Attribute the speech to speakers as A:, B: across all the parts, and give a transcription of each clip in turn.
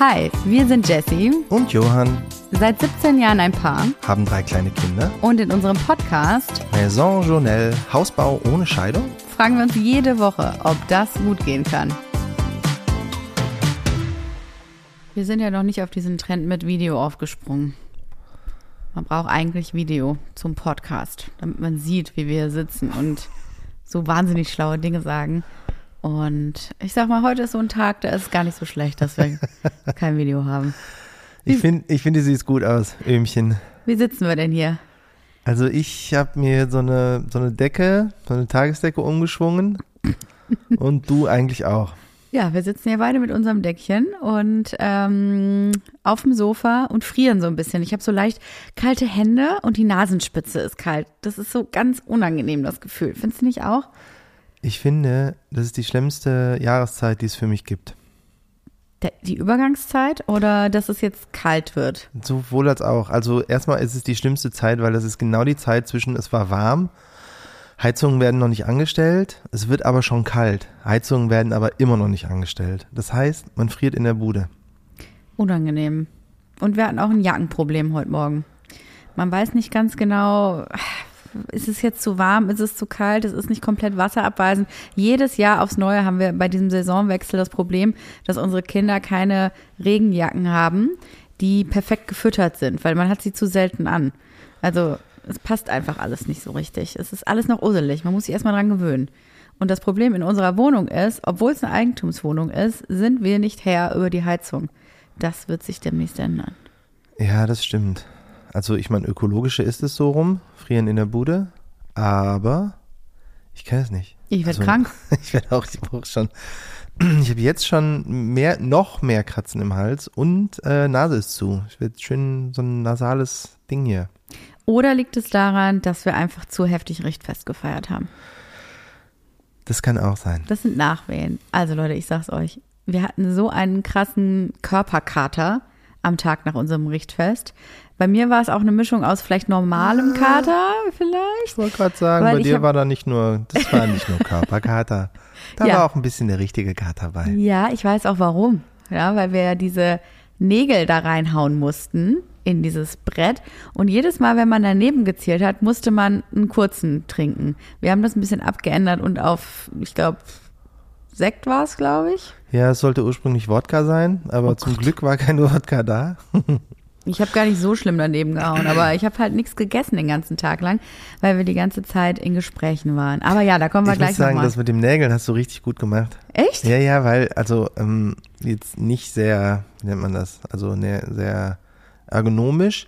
A: Hi, wir sind Jessie,
B: Und Johann
A: seit 17 Jahren ein Paar
B: haben drei kleine Kinder.
A: und in unserem Podcast
B: Maison Journelle, Hausbau ohne Scheidung.
A: fragen wir uns jede Woche, ob das gut gehen kann. Wir sind ja noch nicht auf diesen Trend mit Video aufgesprungen. Man braucht eigentlich Video zum Podcast, damit man sieht, wie wir hier sitzen und so wahnsinnig schlaue Dinge sagen. Und ich sag mal, heute ist so ein Tag, da ist es gar nicht so schlecht, dass wir kein Video haben.
B: Ich finde, ich finde, sie sieht gut aus, Öhmchen.
A: Wie sitzen wir denn hier?
B: Also ich habe mir so eine, so eine Decke, so eine Tagesdecke umgeschwungen. Und du eigentlich auch.
A: Ja, wir sitzen hier beide mit unserem Deckchen und ähm, auf dem Sofa und frieren so ein bisschen. Ich habe so leicht kalte Hände und die Nasenspitze ist kalt. Das ist so ganz unangenehm, das Gefühl. Findest du nicht auch?
B: Ich finde, das ist die schlimmste Jahreszeit, die es für mich gibt.
A: Die Übergangszeit oder dass es jetzt kalt wird?
B: Sowohl als auch. Also erstmal ist es die schlimmste Zeit, weil das ist genau die Zeit zwischen es war warm, Heizungen werden noch nicht angestellt, es wird aber schon kalt. Heizungen werden aber immer noch nicht angestellt. Das heißt, man friert in der Bude.
A: Unangenehm. Und wir hatten auch ein Jackenproblem heute Morgen. Man weiß nicht ganz genau, ist es jetzt zu warm, ist es zu kalt, es ist nicht komplett wasserabweisend. Jedes Jahr aufs Neue haben wir bei diesem Saisonwechsel das Problem, dass unsere Kinder keine Regenjacken haben, die perfekt gefüttert sind, weil man hat sie zu selten an. Also es passt einfach alles nicht so richtig. Es ist alles noch usselig, man muss sich erstmal dran gewöhnen. Und das Problem in unserer Wohnung ist, obwohl es eine Eigentumswohnung ist, sind wir nicht Herr über die Heizung. Das wird sich demnächst ändern.
B: Ja, das stimmt. Also ich meine, ökologische ist es so rum, frieren in der Bude, aber ich kann es nicht.
A: Ich werde
B: Also,
A: krank.
B: Ich werde auch, ich brauche schon. Ich habe jetzt schon mehr, noch mehr Kratzen im Hals und äh, Nase ist zu. Ich werde schön so ein nasales Ding hier.
A: Oder liegt es daran, dass wir einfach zu heftig Richtfest gefeiert haben?
B: Das kann auch sein.
A: Das sind Nachwehen. Also Leute, ich sag's euch. Wir hatten so einen krassen Körperkater am Tag nach unserem Richtfest. Bei mir war es auch eine Mischung aus vielleicht normalem Kater, vielleicht.
B: Ich wollte gerade sagen,
A: Weil
B: bei dir war da nicht nur, das war nicht nur Körperkater. Da
A: Ja.
B: war auch ein bisschen der richtige Kater bei.
A: Ja, ich weiß auch warum. Ja, weil wir ja diese Nägel da reinhauen mussten in dieses Brett. Und jedes Mal, wenn man daneben gezielt hat, musste man einen kurzen trinken. Wir haben das ein bisschen abgeändert und auf, ich glaube, Sekt war es, glaube ich.
B: Ja, es sollte ursprünglich Wodka sein, aber
A: Oh
B: zum
A: Gott.
B: Glück war kein Wodka da.
A: Ich habe gar nicht so schlimm daneben gehauen, aber ich habe halt nichts gegessen den ganzen Tag lang, weil wir die ganze Zeit in Gesprächen waren. Aber ja, da kommen wir
B: Ich muss
A: gleich
B: sagen,
A: nochmal.
B: das mit dem Nägeln hast du richtig gut gemacht.
A: Echt?
B: Ja, ja, weil, also, ähm, jetzt nicht sehr, wie nennt man das? Also, ne, sehr ergonomisch.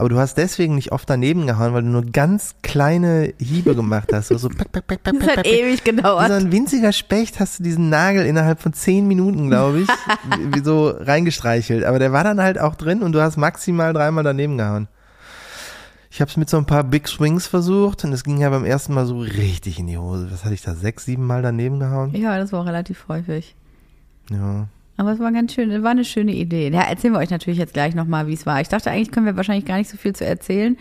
B: Aber du hast deswegen nicht oft daneben gehauen, weil du nur ganz kleine Hiebe gemacht hast. So, so pack, pack, pack, pack,
A: Das
B: pack,
A: hat
B: pack.
A: ewig
B: Wie so
A: gedauert.
B: ein winziger Specht hast du diesen Nagel innerhalb von zehn Minuten, glaube ich, wie- wie so reingestreichelt. Aber der war dann halt auch drin und du hast maximal dreimal daneben gehauen. Ich habe es mit so ein paar Big Swings versucht und es ging ja beim ersten Mal so richtig in die Hose. Was hatte ich da? Sechs, sieben Mal daneben gehauen?
A: Ja, das war auch relativ häufig.
B: Ja.
A: Aber es war ganz schön, war eine schöne Idee. Ja, erzählen wir euch natürlich jetzt gleich nochmal, wie es war. Ich dachte, eigentlich können wir wahrscheinlich gar nicht so viel zu erzählen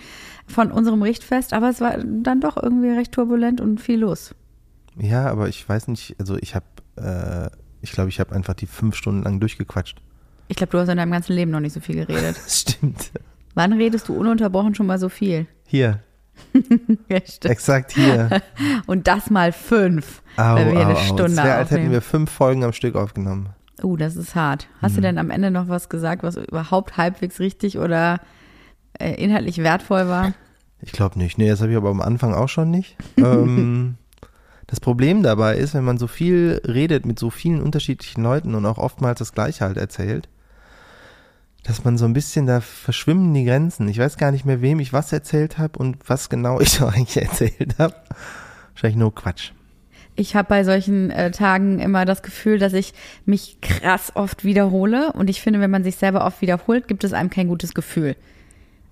A: von unserem Richtfest, aber es war dann doch irgendwie recht turbulent und viel los.
B: Ja, aber ich weiß nicht, also ich habe, äh, ich glaube, ich habe einfach die fünf Stunden lang durchgequatscht.
A: Ich glaube, du hast in deinem ganzen Leben noch nicht so viel geredet.
B: Stimmt.
A: Wann redest du ununterbrochen schon mal so viel?
B: Hier,
A: Ja, stimmt.
B: exakt hier.
A: Und das mal fünf,
B: Au,
A: wenn wir
B: au,
A: eine
B: au.
A: Stunde
B: wär, als hätten
A: aufnehmen.
B: wir fünf Folgen am Stück aufgenommen.
A: Oh, das ist hart. Hast
B: Mhm.
A: du denn am Ende noch was gesagt, was überhaupt halbwegs richtig oder äh, inhaltlich wertvoll war?
B: Ich glaube nicht. Nee, das habe ich aber am Anfang auch schon nicht. ähm, das Problem dabei ist, wenn man so viel redet mit so vielen unterschiedlichen Leuten und auch oftmals das Gleiche halt erzählt, dass man so ein bisschen, da verschwimmen die Grenzen. Ich weiß gar nicht mehr, wem ich was erzählt habe und was genau ich so eigentlich erzählt habe. Wahrscheinlich nur Quatsch.
A: Ich habe bei solchen äh, Tagen immer das Gefühl, dass ich mich krass oft wiederhole. Und ich finde, wenn man sich selber oft wiederholt, gibt es einem kein gutes Gefühl.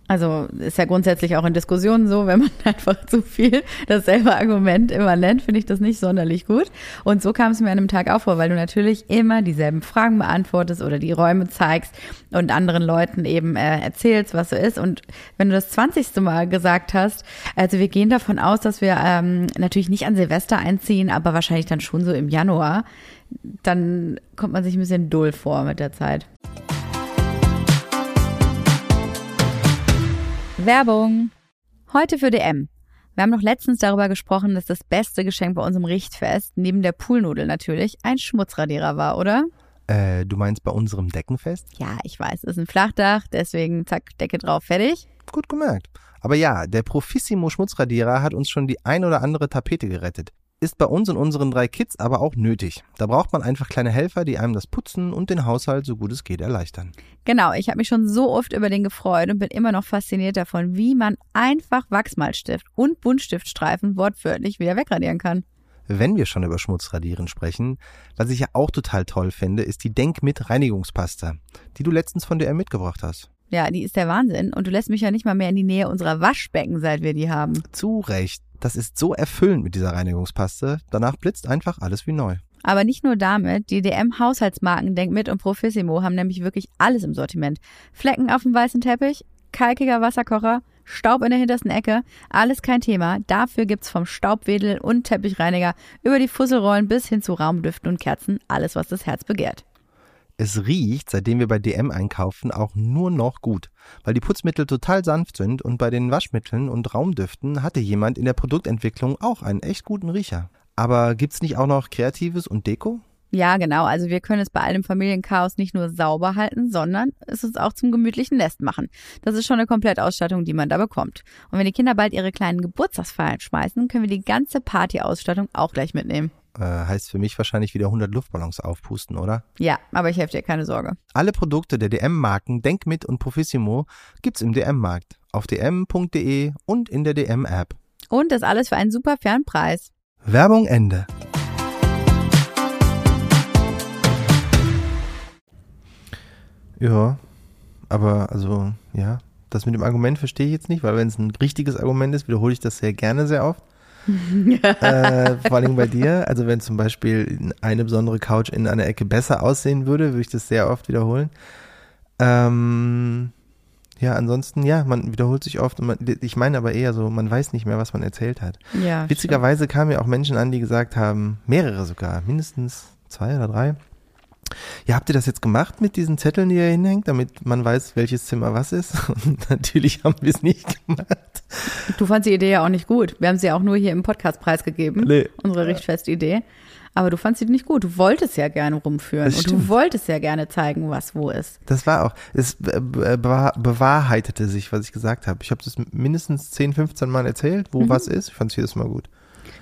A: Also ist ja grundsätzlich auch in Diskussionen so, wenn man einfach zu viel dasselbe Argument immer nennt, finde ich das nicht sonderlich gut. Und so kam es mir an einem Tag auch vor, weil du natürlich immer dieselben Fragen beantwortest oder die Räume zeigst und anderen Leuten eben äh, erzählst, was so ist. Und wenn du das 20. Mal gesagt hast, also wir gehen davon aus, dass wir ähm, natürlich nicht an Silvester einziehen, aber wahrscheinlich dann schon so im Januar, dann kommt man sich ein bisschen dull vor mit der Zeit. Werbung. Heute für DM. Wir haben noch letztens darüber gesprochen, dass das beste Geschenk bei unserem Richtfest, neben der Poolnudel natürlich, ein Schmutzradierer war, oder?
B: Äh, du meinst bei unserem Deckenfest?
A: Ja, ich weiß, es ist ein Flachdach, deswegen zack, Decke drauf, fertig.
B: Gut gemerkt. Aber ja, der Profissimo Schmutzradierer hat uns schon die ein oder andere Tapete gerettet. Ist bei uns und unseren drei Kids aber auch nötig. Da braucht man einfach kleine Helfer, die einem das Putzen und den Haushalt so gut es geht erleichtern.
A: Genau, ich habe mich schon so oft über den gefreut und bin immer noch fasziniert davon, wie man einfach Wachsmalstift und Buntstiftstreifen wortwörtlich wieder wegradieren kann.
B: Wenn wir schon über Schmutzradieren sprechen, was ich ja auch total toll finde, ist die Denk mit Reinigungspasta, die du letztens von DR mitgebracht hast.
A: Ja, die ist der Wahnsinn und du lässt mich ja nicht mal mehr in die Nähe unserer Waschbecken, seit wir die haben.
B: Zu Recht. Das ist so erfüllend mit dieser Reinigungspaste. Danach blitzt einfach alles wie neu.
A: Aber nicht nur damit, die DM-Haushaltsmarken Denkmit und Profissimo haben nämlich wirklich alles im Sortiment. Flecken auf dem weißen Teppich, kalkiger Wasserkocher, Staub in der hintersten Ecke, alles kein Thema. Dafür gibt's vom Staubwedel und Teppichreiniger über die Fusselrollen bis hin zu Raumdüften und Kerzen alles, was das Herz begehrt.
B: Es riecht, seitdem wir bei DM einkaufen, auch nur noch gut, weil die Putzmittel total sanft sind und bei den Waschmitteln und Raumdüften hatte jemand in der Produktentwicklung auch einen echt guten Riecher. Aber gibt's nicht auch noch Kreatives und Deko?
A: Ja, genau. Also wir können es bei allem Familienchaos nicht nur sauber halten, sondern es uns auch zum gemütlichen Nest machen. Das ist schon eine Komplettausstattung, die man da bekommt. Und wenn die Kinder bald ihre kleinen Geburtstagsfeiern schmeißen, können wir die ganze Partyausstattung auch gleich mitnehmen.
B: Äh, heißt für mich wahrscheinlich wieder 100 Luftballons aufpusten, oder?
A: Ja, aber ich helfe dir, keine Sorge.
B: Alle Produkte der DM-Marken Denkmit und Profissimo gibt's im DM-Markt, auf dm.de und in der DM-App.
A: Und das alles für einen super fairen Preis.
B: Werbung Ende. Ja, aber also, ja, das mit dem Argument verstehe ich jetzt nicht, weil wenn es ein richtiges Argument ist, wiederhole ich das sehr gerne sehr oft. äh, vor allem bei dir. Also wenn zum Beispiel eine besondere Couch in einer Ecke besser aussehen würde, würde ich das sehr oft wiederholen. Ähm, ja, ansonsten, ja, man wiederholt sich oft. Man, ich meine aber eher so, man weiß nicht mehr, was man erzählt hat.
A: Ja,
B: Witzigerweise kamen ja auch Menschen an, die gesagt haben, mehrere sogar, mindestens zwei oder drei. Ja, habt ihr das jetzt gemacht mit diesen Zetteln, die ihr hinhängt, damit man weiß, welches Zimmer was ist? Und natürlich haben wir es nicht gemacht.
A: Du fandst die Idee ja auch nicht gut. Wir haben sie ja auch nur hier im Podcast preisgegeben,
B: Nee.
A: unsere Richtfest-Idee. Aber du fandst sie nicht gut. Du wolltest ja gerne rumführen und du wolltest ja gerne zeigen, was wo ist.
B: Das war auch, es äh, bewahr- bewahrheitete sich, was ich gesagt habe. Ich habe das mindestens 10, 15 Mal erzählt, wo was ist. Ich fand es jedes Mal gut.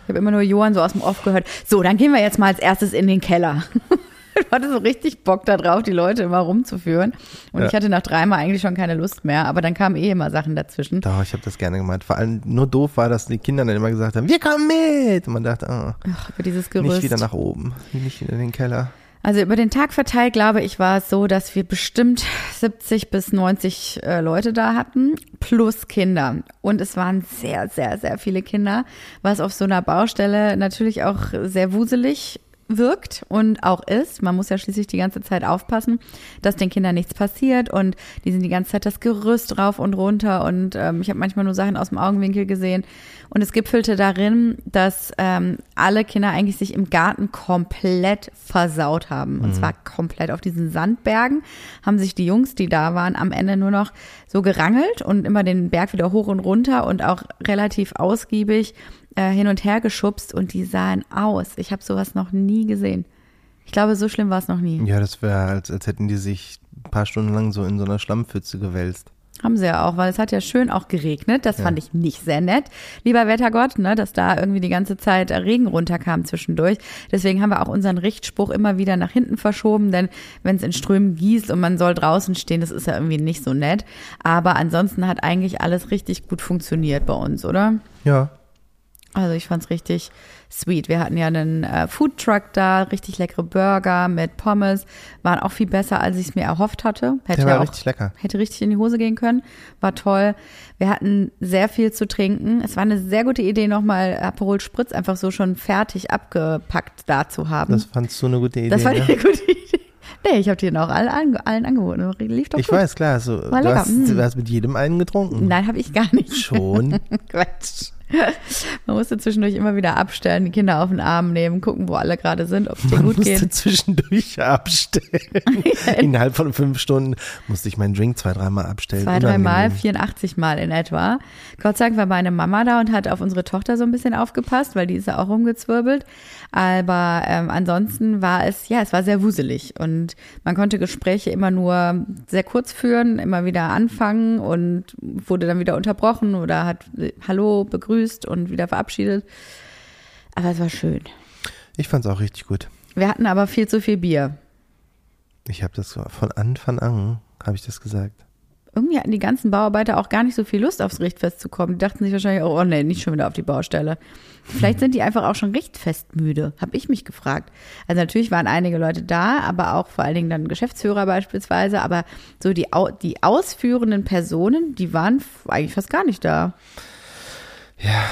A: Ich habe immer nur Johann so aus dem Off gehört. So, dann gehen wir jetzt mal als erstes in den Keller. Ich hatte so richtig Bock darauf, die Leute immer rumzuführen. Und
B: Ja.
A: ich hatte nach dreimal eigentlich schon keine Lust mehr, aber dann kamen eh immer Sachen dazwischen.
B: Doch, ich habe das gerne gemacht. Vor allem nur doof war, dass die Kinder dann immer gesagt haben, wir kommen mit. Und man dachte, ah,
A: Ach, über dieses
B: nicht
A: Gerüst.
B: wieder nach oben, nicht wieder in den Keller.
A: Also über den Tag verteilt, glaube ich, war es so, dass wir bestimmt 70 bis 90 äh, Leute da hatten, plus Kinder. Und es waren sehr, sehr, sehr viele Kinder, was auf so einer Baustelle natürlich auch sehr wuselig wirkt und auch ist. Man muss ja schließlich die ganze Zeit aufpassen, dass den Kindern nichts passiert und die sind die ganze Zeit das Gerüst rauf und runter und ähm, ich habe manchmal nur Sachen aus dem Augenwinkel gesehen und es gipfelte darin, dass ähm, alle Kinder eigentlich sich im Garten komplett versaut haben und zwar komplett auf diesen Sandbergen haben sich die Jungs, die da waren, am Ende nur noch so gerangelt und immer den Berg wieder hoch und runter und auch relativ ausgiebig äh, hin und her geschubst und die sahen aus. Ich habe sowas noch nie gesehen. Ich glaube, so schlimm war es noch nie.
B: Ja, das wäre, als, als hätten die sich ein paar Stunden lang so in so einer Schlammpfütze gewälzt.
A: Haben sie ja auch, weil es hat ja schön auch geregnet. Das fand ich nicht sehr nett. Lieber Wettergott, ne, dass da irgendwie die ganze Zeit Regen runterkam zwischendurch. Deswegen haben wir auch unseren Richtspruch immer wieder nach hinten verschoben, denn wenn es in Strömen gießt und man soll draußen stehen, das ist ja irgendwie nicht so nett. Aber ansonsten hat eigentlich alles richtig gut funktioniert bei uns, oder?
B: Ja,
A: Also ich fand's richtig sweet. Wir hatten ja einen äh, Foodtruck da, richtig leckere Burger mit Pommes, waren auch viel besser, als ich es mir erhofft hatte. Hätte
B: der war
A: ja auch,
B: richtig lecker.
A: hätte richtig in die Hose gehen können, war toll. Wir hatten sehr viel zu trinken. Es war eine sehr gute Idee, nochmal Aperol Spritz einfach so schon fertig abgepackt da zu haben.
B: Das fandst du eine gute Idee.
A: Das war
B: ne?
A: eine gute Idee. Nee, ich habe die noch allen, allen angeboten. Lief doch
B: Ich
A: gut.
B: weiß, klar. So,
A: War
B: du,
A: lecker.
B: hast,
A: Mm.
B: du hast mit jedem einen getrunken.
A: Nein, habe ich gar nicht.
B: Schon.
A: Quatsch. Man musste zwischendurch immer wieder abstellen, die Kinder auf den Arm nehmen, gucken, wo alle gerade sind, ob es
B: Man
A: gut
B: musste
A: geht.
B: zwischendurch abstellen. Innerhalb von fünf Stunden musste ich meinen Drink zwei, dreimal abstellen.
A: Zwei, dreimal,
B: Unangenehm.
A: 84 Mal in etwa. Gott sei Dank war meine Mama da und hat auf unsere Tochter so ein bisschen aufgepasst, weil die ist ja auch rumgezwirbelt. Aber ähm, ansonsten war es, ja, es war sehr wuselig und man konnte Gespräche immer nur sehr kurz führen, immer wieder anfangen und wurde dann wieder unterbrochen oder hat äh, Hallo begrüßt und wieder verabschiedet. Aber es war schön.
B: Ich fand's auch richtig gut.
A: Wir hatten aber viel zu viel Bier.
B: Ich habe das von Anfang an, habe ich das gesagt.
A: irgendwie hatten die ganzen Bauarbeiter auch gar nicht so viel Lust aufs Richtfest zu kommen. Die dachten sich wahrscheinlich, oh, oh nee, nicht schon wieder auf die Baustelle. Vielleicht sind die einfach auch schon richtfestmüde, habe ich mich gefragt. Also natürlich waren einige Leute da, aber auch vor allen Dingen dann Geschäftsführer beispielsweise, aber so die, die ausführenden Personen, die waren eigentlich fast gar nicht da.
B: Ja,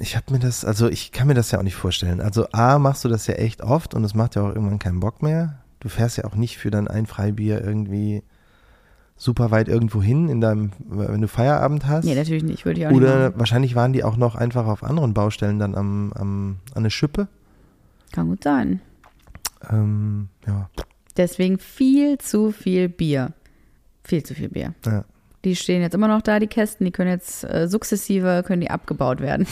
B: ich habe mir das, also ich kann mir das ja auch nicht vorstellen. Also A, machst du das ja echt oft und es macht ja auch irgendwann keinen Bock mehr. Du fährst ja auch nicht für dann ein Freibier irgendwie super weit irgendwo hin, in deinem, wenn du Feierabend hast.
A: Nee, natürlich nicht, würde ich auch nicht
B: Oder
A: machen.
B: wahrscheinlich waren die auch noch einfach auf anderen Baustellen dann am, am an der Schippe.
A: Kann gut sein.
B: Ähm, ja,
A: Deswegen viel zu viel Bier. Viel zu viel Bier.
B: ja.
A: Die stehen jetzt immer noch da, die Kästen, die können jetzt äh, sukzessive, können die abgebaut werden.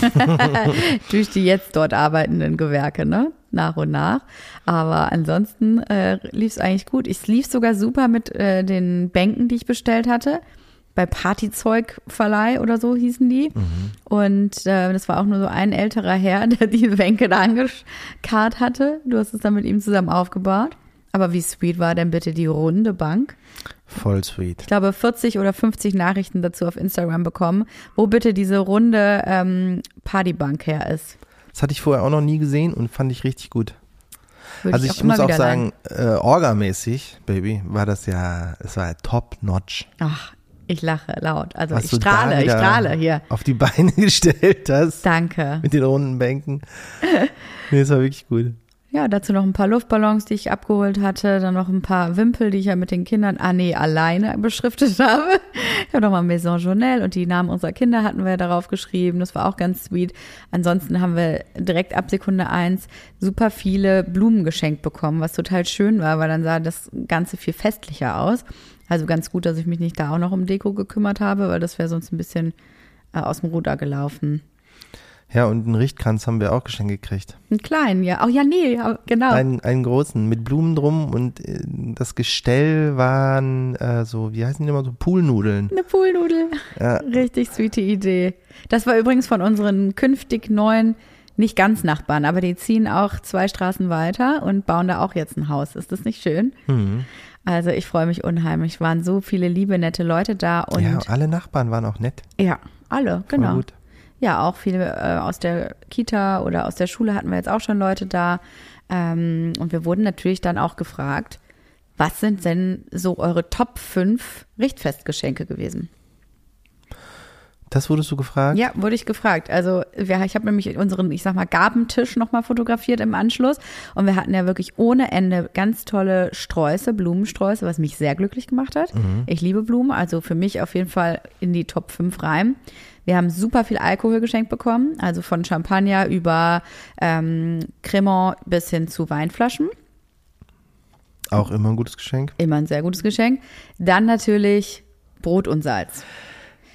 A: Durch die jetzt dort arbeitenden Gewerke, ne? Nach und nach. Aber ansonsten äh, lief es eigentlich gut. Es lief sogar super mit äh, den Bänken, die ich bestellt hatte. Bei Partyzeugverleih oder so hießen die. Und äh, das war auch nur so ein älterer Herr, der die Bänke da angekarrt hatte. Du hast es dann mit ihm zusammen aufgebaut. Aber wie sweet war denn bitte die runde Bank?
B: Voll sweet.
A: ich glaube, 40 oder 50 Nachrichten dazu auf Instagram bekommen, wo bitte diese runde ähm, Partybank her ist.
B: Das hatte ich vorher auch noch nie gesehen und fand ich richtig gut.
A: Würde
B: also
A: ich,
B: ich,
A: auch
B: muss auch sagen, äh, orgamäßig, Baby, war das ja, es war ja top notch.
A: Ach, ich lache laut. Also
B: Was
A: ich strahle, ich strahle hier.
B: Auf die Beine gestellt hast
A: Danke.
B: mit den runden Bänken. Nee, das war wirklich gut.
A: Ja, dazu noch ein paar Luftballons, die ich abgeholt hatte, dann noch ein paar Wimpel, die ich ja mit den Kindern, ah nee, alleine beschriftet habe. Ich habe nochmal Maison Journal und die Namen unserer Kinder hatten wir darauf geschrieben. Das war auch ganz sweet. Ansonsten haben wir direkt ab Sekunde eins super viele Blumen geschenkt bekommen, was total schön war, weil dann sah das Ganze viel festlicher aus. Also ganz gut, dass ich mich nicht da auch noch um Deko gekümmert habe, weil das wäre sonst ein bisschen äh, aus dem Ruder gelaufen.
B: Ja, und einen Richtkranz haben wir auch geschenkt gekriegt.
A: Einen kleinen, ja. Oh ja, nee, ja, genau.
B: Einen, einen großen mit Blumen drum und äh, das Gestell waren äh, so, wie heißen die immer so, Poolnudeln.
A: Eine Poolnudel.
B: Ja.
A: Richtig sweete Idee. Das war übrigens von unseren künftig neuen, nicht ganz Nachbarn, aber die ziehen auch zwei Straßen weiter und bauen da auch jetzt ein Haus. Ist das nicht schön?
B: Mhm.
A: Also ich freue mich unheimlich. Waren so viele liebe, nette Leute da und
B: ja,
A: ja,
B: alle Nachbarn waren auch nett.
A: alle,
B: Voll
A: genau.
B: gut.
A: Ja, auch viele äh, aus der Kita oder aus der Schule hatten wir jetzt auch schon Leute da. Ähm, und wir wurden natürlich dann auch gefragt, was sind denn so eure Top 5 Richtfestgeschenke gewesen?
B: Das wurdest du gefragt?
A: Ja, wurde ich gefragt. Also wir, ich habe nämlich unseren, ich sag mal, Gabentisch nochmal fotografiert im Anschluss. Und wir hatten ja wirklich ohne Ende ganz tolle Sträuße, Blumensträuße, was mich sehr glücklich gemacht hat. Ich liebe Blumen, also für mich auf jeden Fall in die Top 5 rein. Wir haben super viel Alkohol geschenkt bekommen, also von Champagner über ähm, Cremant bis hin zu Weinflaschen.
B: Auch immer ein gutes Geschenk.
A: Immer ein sehr gutes Geschenk. Dann natürlich Brot und Salz.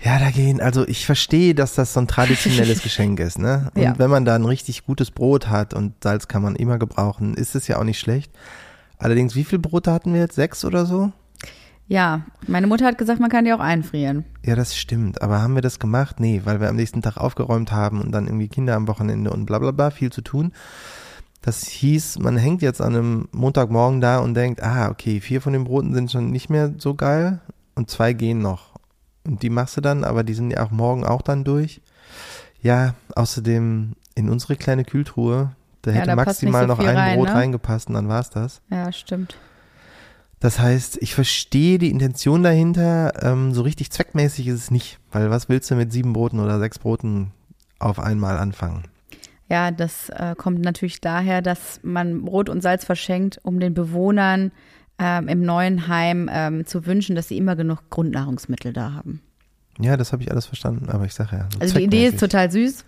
B: Ja, da gehen, also ich verstehe, dass das so ein traditionelles Geschenk ist, ne? Und
A: Ja.
B: wenn man da ein richtig gutes Brot hat und Salz kann man immer gebrauchen, ist es ja auch nicht schlecht. Allerdings, wie viel Brote hatten wir jetzt? Sechs oder so?
A: Ja, meine Mutter hat gesagt, man kann die auch einfrieren.
B: Ja, das stimmt. Aber haben wir das gemacht? Nee, weil wir am nächsten Tag aufgeräumt haben und dann irgendwie Kinder am Wochenende und bla bla bla, viel zu tun. Das hieß, man hängt jetzt an einem Montagmorgen da und denkt, ah, okay, vier von den Broten sind schon nicht mehr so geil und zwei gehen noch. Und die machst du dann, aber die sind ja auch morgen auch dann durch. Ja, außerdem in unsere kleine Kühltruhe, da
A: Ja,
B: hätte
A: da
B: maximal
A: so
B: noch ein
A: rein,
B: Brot
A: ne?
B: reingepasst und dann war's das.
A: Ja, stimmt.
B: Das heißt, ich verstehe die Intention dahinter, ähm, so richtig zweckmäßig ist es nicht, weil was willst du mit sieben Broten oder sechs Broten auf einmal anfangen?
A: Ja, das äh, kommt natürlich daher, dass man Brot und Salz verschenkt, um den Bewohnern ähm, im neuen Heim ähm, zu wünschen, dass sie immer genug Grundnahrungsmittel da haben.
B: Ja, das habe ich alles verstanden, aber ich sage ja. So
A: Also die Idee ist total süß,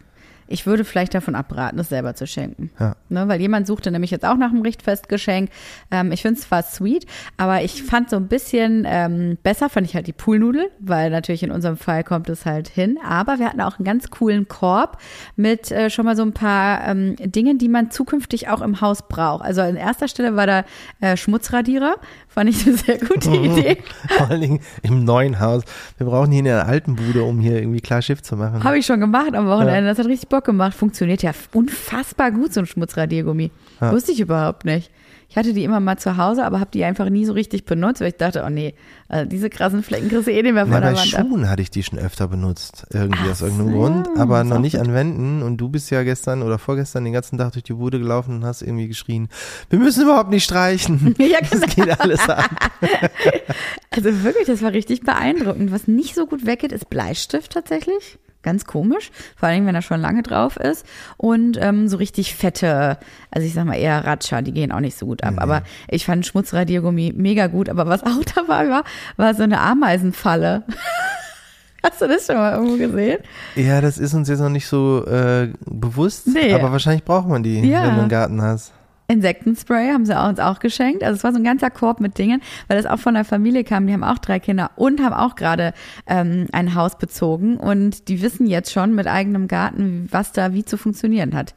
A: Ich würde vielleicht davon abraten, es selber zu schenken.
B: Ja.
A: Ne, weil jemand suchte nämlich jetzt auch nach einem Richtfestgeschenk. Ähm, ich finde es zwar sweet, aber ich fand so ein bisschen ähm, besser, fand ich halt die Poolnudel, weil natürlich in unserem Fall kommt es halt hin. Aber wir hatten auch einen ganz coolen Korb mit äh, schon mal so ein paar ähm, Dingen, die man zukünftig auch im Haus braucht. Also an erster Stelle war da äh, Schmutzradierer, fand ich eine sehr gute Idee.
B: Vor allen Dingen im neuen Haus. Wir brauchen hier in der alten Bude, um hier irgendwie klar Schiff zu machen.
A: Habe ich schon gemacht am Wochenende. Das hat richtig Bock gemacht. Funktioniert ja unfassbar gut, so ein Schmutzradiergummi.
B: Ja.
A: Wusste ich überhaupt nicht. Ich hatte die immer mal zu Hause, aber habe die einfach nie so richtig benutzt, weil ich dachte, oh nee, also diese krassen Flecken kriegst du eh nicht mehr
B: Na,
A: von
B: bei
A: der Wand ab.
B: Schuhen hatte ich die schon öfter benutzt, irgendwie
A: Ach
B: aus irgendeinem
A: so,
B: Grund, aber noch nicht
A: gut.
B: an Wänden. Und du bist ja gestern oder vorgestern den ganzen Tag durch die Bude gelaufen und hast irgendwie geschrien, wir müssen überhaupt nicht streichen.
A: Ja,
B: Das
A: genau.
B: geht alles an.
A: Also wirklich, das war richtig beeindruckend. Was nicht so gut weggeht, ist Bleistift tatsächlich. Ganz komisch, vor allem wenn er schon lange drauf ist. Und ähm, so richtig fette, also ich sag mal eher Ratscher, die gehen auch nicht so gut ab. Aber ich fand Schmutzradiergummi mega gut. Aber was auch dabei war, war so eine Ameisenfalle. Hast du das schon mal irgendwo gesehen?
B: Ja, das ist uns jetzt noch nicht so äh, bewusst,
A: Nee.
B: aber wahrscheinlich braucht man die,
A: Ja.
B: wenn du einen Garten hast.
A: Insektenspray haben sie uns auch geschenkt. Also es war so ein ganzer Korb mit Dingen, weil das auch von der Familie kam. Die haben auch drei Kinder und haben auch gerade ähm, ein Haus bezogen und die wissen jetzt schon mit eigenem Garten, was da wie zu funktionieren hat.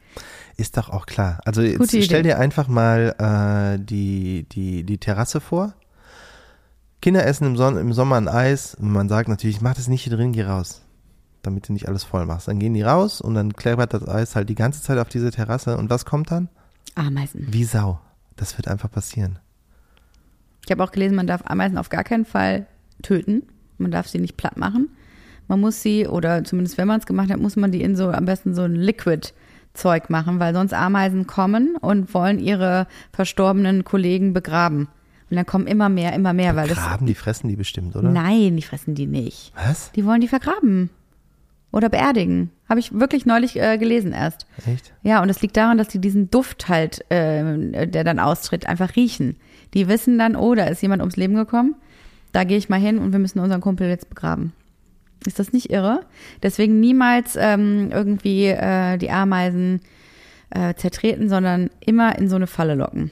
B: Ist doch auch klar. Also jetzt stell dir einfach mal äh, die, die, die Terrasse vor. Kinder essen im, Son im Sommer ein Eis und man sagt natürlich, mach das nicht hier drin, geh raus. Damit du nicht alles voll machst. Dann gehen die raus und dann kleppert das Eis halt die ganze Zeit auf diese Terrasse und was kommt dann?
A: Ameisen.
B: Wie Sau. Das wird einfach passieren.
A: Ich habe auch gelesen, man darf Ameisen auf gar keinen Fall töten. Man darf sie nicht platt machen. Man muss sie, oder zumindest wenn man es gemacht hat, muss man die in so am besten so ein Liquid-Zeug machen, weil sonst Ameisen kommen und wollen ihre verstorbenen Kollegen begraben. Und dann kommen immer mehr, immer mehr, weil das.
B: Graben, die fressen die bestimmt, oder?
A: Nein, die fressen die nicht.
B: Was?
A: Die wollen die vergraben. Oder beerdigen. Habe ich wirklich neulich äh, gelesen erst.
B: Echt?
A: Ja, und es liegt daran, dass die diesen Duft halt, äh, der dann austritt, einfach riechen. Die wissen dann, oh, da ist jemand ums Leben gekommen. Da gehe ich mal hin und wir müssen unseren Kumpel jetzt begraben. Ist das nicht irre? Deswegen niemals ähm, irgendwie äh, die Ameisen äh, zertreten, sondern immer in so eine Falle locken.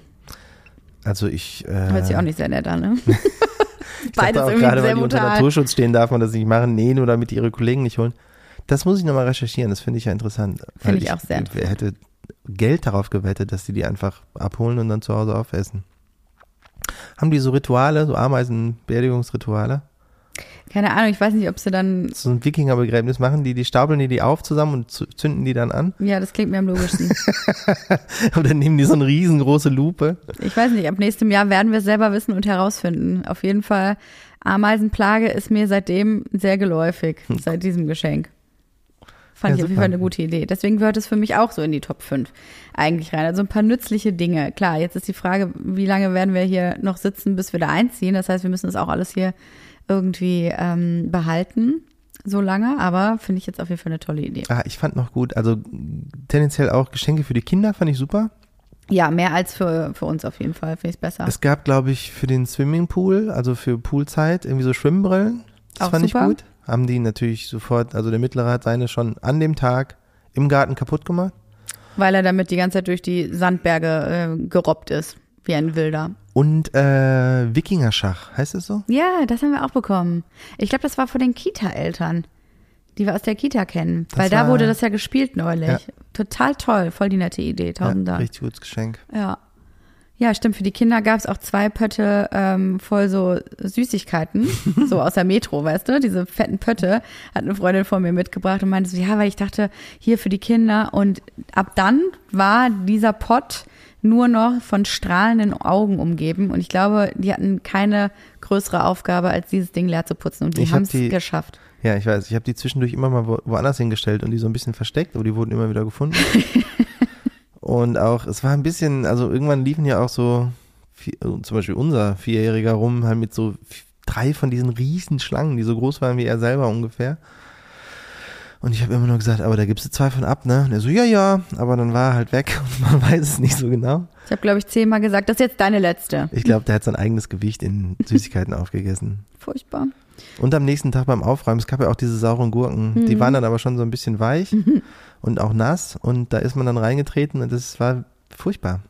B: Also ich. Äh,
A: Hört sich auch nicht sehr nett an, ne?
B: Ich dachte
A: Beides
B: auch
A: irgendwie
B: gerade, weil
A: sehr
B: die unter. Naturschutz stehen, darf man das nicht machen. Nee, nur damit ihre Kollegen nicht holen. Das muss ich nochmal recherchieren, das finde ich ja interessant.
A: Finde ich auch sehr
B: Wer hätte Geld darauf gewettet, dass die die einfach abholen und dann zu Hause aufessen. Haben die so Rituale, so Ameisenbeerdigungsrituale?
A: Keine Ahnung, ich weiß nicht, ob sie dann.
B: So ein Wikingerbegräbnis machen die, die stapeln die die auf zusammen und zünden die dann an?
A: Ja, das klingt mir am logischsten.
B: Oder nehmen die so eine riesengroße Lupe?
A: Ich weiß nicht, ab nächstem Jahr werden wir es selber wissen und herausfinden. Auf jeden Fall, Ameisenplage ist mir seitdem sehr geläufig, seit diesem Geschenk. Fand
B: Ja,
A: ich auf jeden. Fall eine gute Idee. Deswegen gehört es für mich auch so in die Top 5 eigentlich rein. Also ein paar nützliche Dinge. Klar, jetzt ist die Frage, wie lange werden wir hier noch sitzen, bis wir da einziehen. Das heißt, wir müssen das auch alles hier irgendwie ähm, behalten, so lange. Aber finde ich jetzt auf jeden Fall eine tolle Idee.
B: Ah, ich fand noch gut, also tendenziell auch Geschenke für die Kinder fand ich super.
A: Ja, mehr als für, für uns auf jeden Fall. Finde ich besser.
B: Es gab, glaube ich, für den Swimmingpool, also für Poolzeit, irgendwie so Schwimmbrillen. Das
A: Auch
B: fand
A: super.
B: ich gut. Haben die natürlich sofort, also der Mittlere hat seine schon an dem Tag im Garten kaputt gemacht.
A: Weil er damit die ganze Zeit durch die Sandberge äh, gerobbt ist, wie ein Wilder.
B: Und äh, Wikingerschach, heißt es so?
A: Ja, das haben wir auch bekommen. Ich glaube, das war von den Kita-Eltern, die wir aus der Kita kennen.
B: Das
A: Weil da wurde das ja gespielt neulich.
B: Ja.
A: Total toll, voll die nette Idee. Tausend
B: ja,
A: Dank.
B: richtig gutes Geschenk.
A: Ja. Ja, stimmt. Für die Kinder gab es auch zwei Pötte ähm, voll so Süßigkeiten, so aus der Metro, weißt du? Diese fetten Pötte hat eine Freundin von mir mitgebracht und meinte so, ja, weil ich dachte, hier für die Kinder. Und ab dann war dieser Pott nur noch von strahlenden Augen umgeben. Und ich glaube, die hatten keine größere Aufgabe, als dieses Ding leer zu putzen. Und die haben es
B: die-
A: geschafft.
B: Ja, ich weiß, ich habe die zwischendurch immer mal wo, woanders hingestellt und die so ein bisschen versteckt, aber die wurden immer wieder gefunden. und auch, es war ein bisschen, also irgendwann liefen ja auch so, äh, zum Beispiel unser Vierjähriger rum, halt mit so drei von diesen riesen Schlangen, die so groß waren wie er selber ungefähr. Und ich habe immer nur gesagt, aber da gibst du zwei von ab, ne? Und er so, ja, ja, aber dann war er halt weg und man weiß es nicht so genau.
A: Ich habe, glaube ich, zehnmal gesagt, das ist jetzt deine letzte.
B: Ich glaube, der hat sein eigenes Gewicht in Süßigkeiten aufgegessen.
A: Furchtbar.
B: Und am nächsten Tag beim Aufräumen, es gab ja auch diese sauren Gurken, die waren dann aber schon so ein bisschen weich und auch nass und da ist man dann reingetreten und das war furchtbar.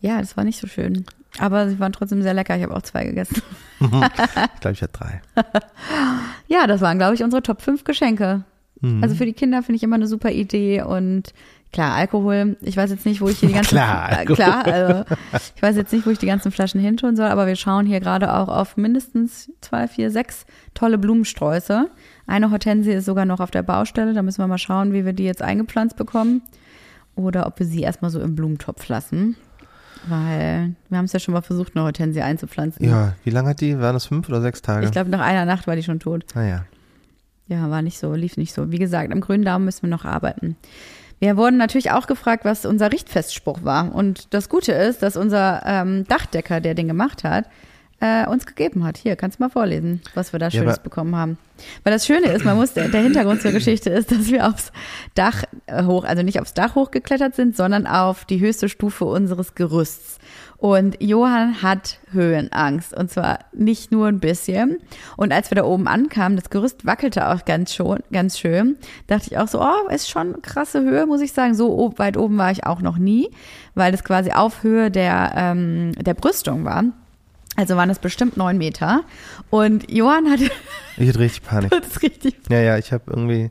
A: Ja, das war nicht so schön. Aber sie waren trotzdem sehr lecker. Ich habe auch zwei gegessen.
B: Ich glaube, ich hatte drei.
A: Ja, das waren, glaube ich, unsere Top 5 Geschenke. Also für die Kinder finde ich immer eine super Idee und klar, Alkohol. Ich weiß jetzt nicht, wo ich hier die ganzen
B: Klar, Alkohol.
A: klar, also ich weiß jetzt nicht, wo ich die ganzen Flaschen hintun soll, aber wir schauen hier gerade auch auf mindestens zwei, vier, sechs tolle Blumensträuße. Eine Hortensie ist sogar noch auf der Baustelle. Da müssen wir mal schauen, wie wir die jetzt eingepflanzt bekommen. Oder ob wir sie erstmal so im Blumentopf lassen. Weil wir haben es ja schon mal versucht, eine Hortensie einzupflanzen.
B: Ja, wie lange hat die? Waren das fünf oder sechs Tage?
A: Ich glaube, nach einer Nacht war die schon tot.
B: Naja.
A: Ja, war nicht so, lief nicht so. Wie gesagt, am grünen Daumen müssen wir noch arbeiten. Wir wurden natürlich auch gefragt, was unser Richtfestspruch war. Und das Gute ist, dass unser ähm, Dachdecker, der den gemacht hat, äh, uns gegeben hat. Hier, kannst du mal vorlesen, was wir da Schönes
B: aber-
A: bekommen haben. Weil das Schöne ist, man muss, der, der Hintergrund zur Geschichte ist, dass wir aufs Dach äh, hoch, also nicht aufs Dach hochgeklettert sind, sondern auf die höchste Stufe unseres Gerüsts. Und Johann hat Höhenangst. Und zwar nicht nur ein bisschen. Und als wir da oben ankamen, das Gerüst wackelte auch ganz schon, ganz schön, dachte ich auch so, oh, ist schon krasse Höhe, muss ich sagen. So weit oben war ich auch noch nie, weil es quasi auf Höhe der, ähm, der Brüstung war. Also waren es bestimmt neun Meter. Und Johann hatte
B: Ich hatte richtig Panik.
A: das richtig.
B: Ja, ja, ich habe irgendwie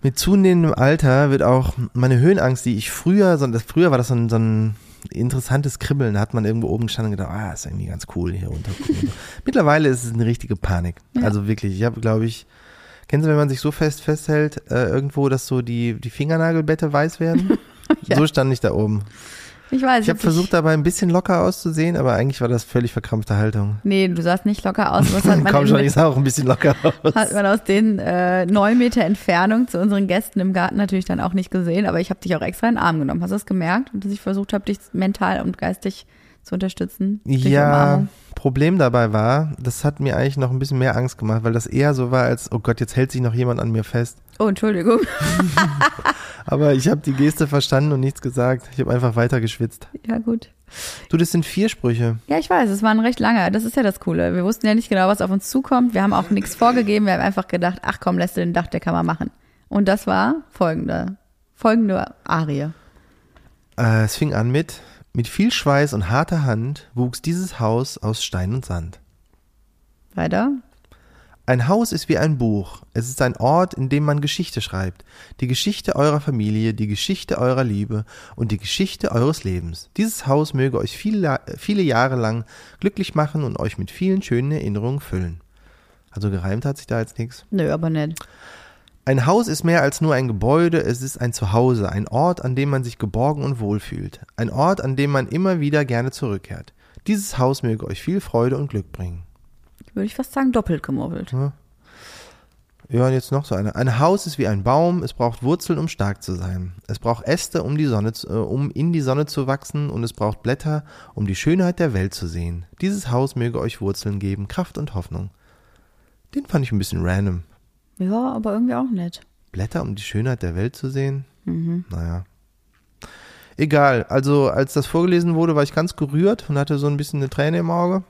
B: mit zunehmendem Alter wird auch meine Höhenangst, die ich früher, so, das, früher war das so ein, so ein interessantes Kribbeln, da hat man irgendwo oben gestanden und gedacht, ah, ist irgendwie ganz cool hier runter. Mittlerweile ist es eine richtige Panik. Also wirklich, ich habe, glaube ich, kennen Sie, wenn man sich so fest festhält, äh, irgendwo, dass so die, die Fingernagelbette weiß werden?
A: Ja.
B: So stand ich da oben.
A: Ich weiß.
B: Ich habe versucht, dabei ein bisschen locker auszusehen, aber eigentlich war das völlig verkrampfte Haltung.
A: Nee, du sahst nicht locker aus. Was hat man,
B: Komm schon, ich sah auch ein bisschen locker aus.
A: hat man aus den äh, neun Meter Entfernung zu unseren Gästen im Garten natürlich dann auch nicht gesehen. Aber ich habe dich auch extra in den Arm genommen. Hast du das gemerkt? Und dass ich versucht habe, dich mental und geistig zu unterstützen?
B: Ja. Problem dabei war, das hat mir eigentlich noch ein bisschen mehr Angst gemacht, weil das eher so war, als, oh Gott, jetzt hält sich noch jemand an mir fest.
A: Oh, Entschuldigung.
B: Aber ich habe die Geste verstanden und nichts gesagt. Ich habe einfach weiter geschwitzt.
A: Ja, gut.
B: Du, das sind vier Sprüche.
A: Ja, ich weiß, es waren recht lange. Das ist ja das Coole. Wir wussten ja nicht genau, was auf uns zukommt. Wir haben auch nichts vorgegeben. Wir haben einfach gedacht, ach komm, lässt du den Dachdecker mal machen. Und das war folgende, folgende Arie.
B: Äh, es fing an mit, mit viel Schweiß und harter Hand wuchs dieses Haus aus Stein und Sand.
A: Weiter.
B: Ein Haus ist wie ein Buch. Es ist ein Ort, in dem man Geschichte schreibt. Die Geschichte eurer Familie, die Geschichte eurer Liebe und die Geschichte eures Lebens. Dieses Haus möge euch viele, viele Jahre lang glücklich machen und euch mit vielen schönen Erinnerungen füllen. Also gereimt hat sich da jetzt nichts.
A: Nö, aber nicht.
B: Ein Haus ist mehr als nur ein Gebäude, es ist ein Zuhause, ein Ort, an dem man sich geborgen und wohlfühlt. Ein Ort, an dem man immer wieder gerne zurückkehrt. Dieses Haus möge euch viel Freude und Glück bringen.
A: Würde ich fast sagen, doppelt gemobbelt.
B: Ja, und jetzt noch so eine. Ein Haus ist wie ein Baum, es braucht Wurzeln, um stark zu sein. Es braucht Äste, um, die Sonne, zu- äh, um in die Sonne zu wachsen, und es braucht Blätter, um die Schönheit der Welt zu sehen. Dieses Haus möge euch Wurzeln geben, Kraft und Hoffnung. Den fand ich ein bisschen random.
A: Ja, aber irgendwie auch nicht.
B: Blätter, um die Schönheit der Welt zu sehen? Naja. Egal, also als das vorgelesen wurde, war ich ganz gerührt und hatte so ein bisschen eine Träne im Auge.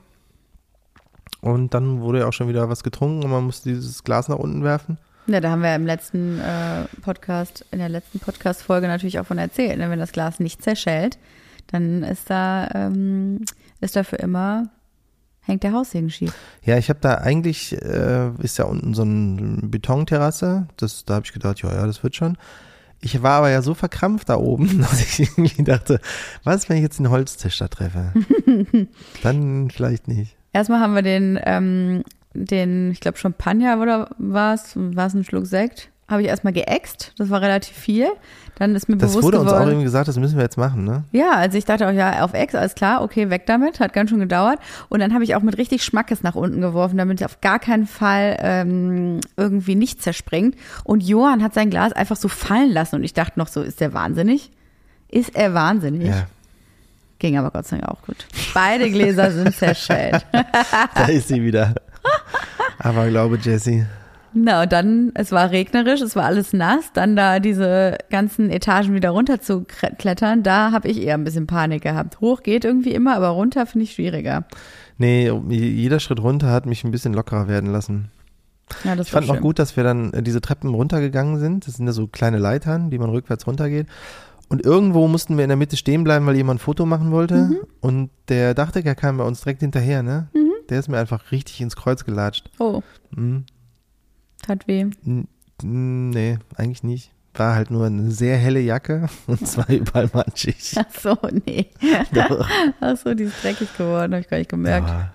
B: Und dann wurde ja auch schon wieder was getrunken und man musste dieses Glas nach unten werfen.
A: Ja, da haben wir im letzten äh, Podcast, in der letzten Podcast-Folge natürlich auch von erzählt. Ne? Wenn das Glas nicht zerschellt, dann ist da, ähm, ist da für immer, hängt der Haussegen schief.
B: Ja, ich habe da eigentlich, äh, ist ja unten so eine Betonterrasse. Das, da habe ich gedacht, ja, ja, das wird schon. Ich war aber ja so verkrampft da oben, dass ich irgendwie dachte, was, wenn ich jetzt einen Holztisch da treffe? Dann vielleicht nicht.
A: Erstmal haben wir den, ähm, den, ich glaube Champagner oder was, war es ein Schluck Sekt, habe ich erstmal geäxt. Das war relativ viel. Dann ist mir
B: Das
A: bewusst
B: wurde uns auch
A: geworden.
B: irgendwie gesagt, das müssen wir jetzt machen, ne?
A: Ja, also ich dachte auch, ja, auf Ex, alles klar, okay, weg damit, hat ganz schön gedauert. Und dann habe ich auch mit richtig Schmackes nach unten geworfen, damit es auf gar keinen Fall ähm, irgendwie nicht zerspringt. Und Johann hat sein Glas einfach so fallen lassen und ich dachte noch so, ist der wahnsinnig? Ist er wahnsinnig?
B: Ja,
A: Ging aber Gott sei Dank auch gut. Beide Gläser sind zerschellt.
B: da ist sie wieder. Aber glaube, Jessie.
A: Na, und dann, es war regnerisch, es war alles nass, dann da diese ganzen Etagen wieder runter zu klettern, da habe ich eher ein bisschen Panik gehabt. Hoch geht irgendwie immer, aber runter finde ich schwieriger.
B: Nee, jeder Schritt runter hat mich ein bisschen lockerer werden lassen.
A: Ja,
B: Ich fand
A: schön.
B: gut, dass wir dann äh, diese Treppen runtergegangen sind. Das sind ja so kleine Leitern, die man rückwärts runtergeht. Und irgendwo mussten wir in der Mitte stehen bleiben, weil jemand ein Foto machen wollte.
A: Mhm.
B: Und der dachte, er kam bei uns direkt hinterher, ne? Der ist mir einfach richtig ins Kreuz gelatscht.
A: Oh,
B: Hm,
A: tat weh.
B: n- nee, eigentlich nicht. War halt nur eine sehr helle Jacke und zwar überall matschig.
A: Ach so, nee.
B: Doch.
A: Ach so, die ist dreckig geworden, habe ich gar nicht gemerkt.
B: Ja,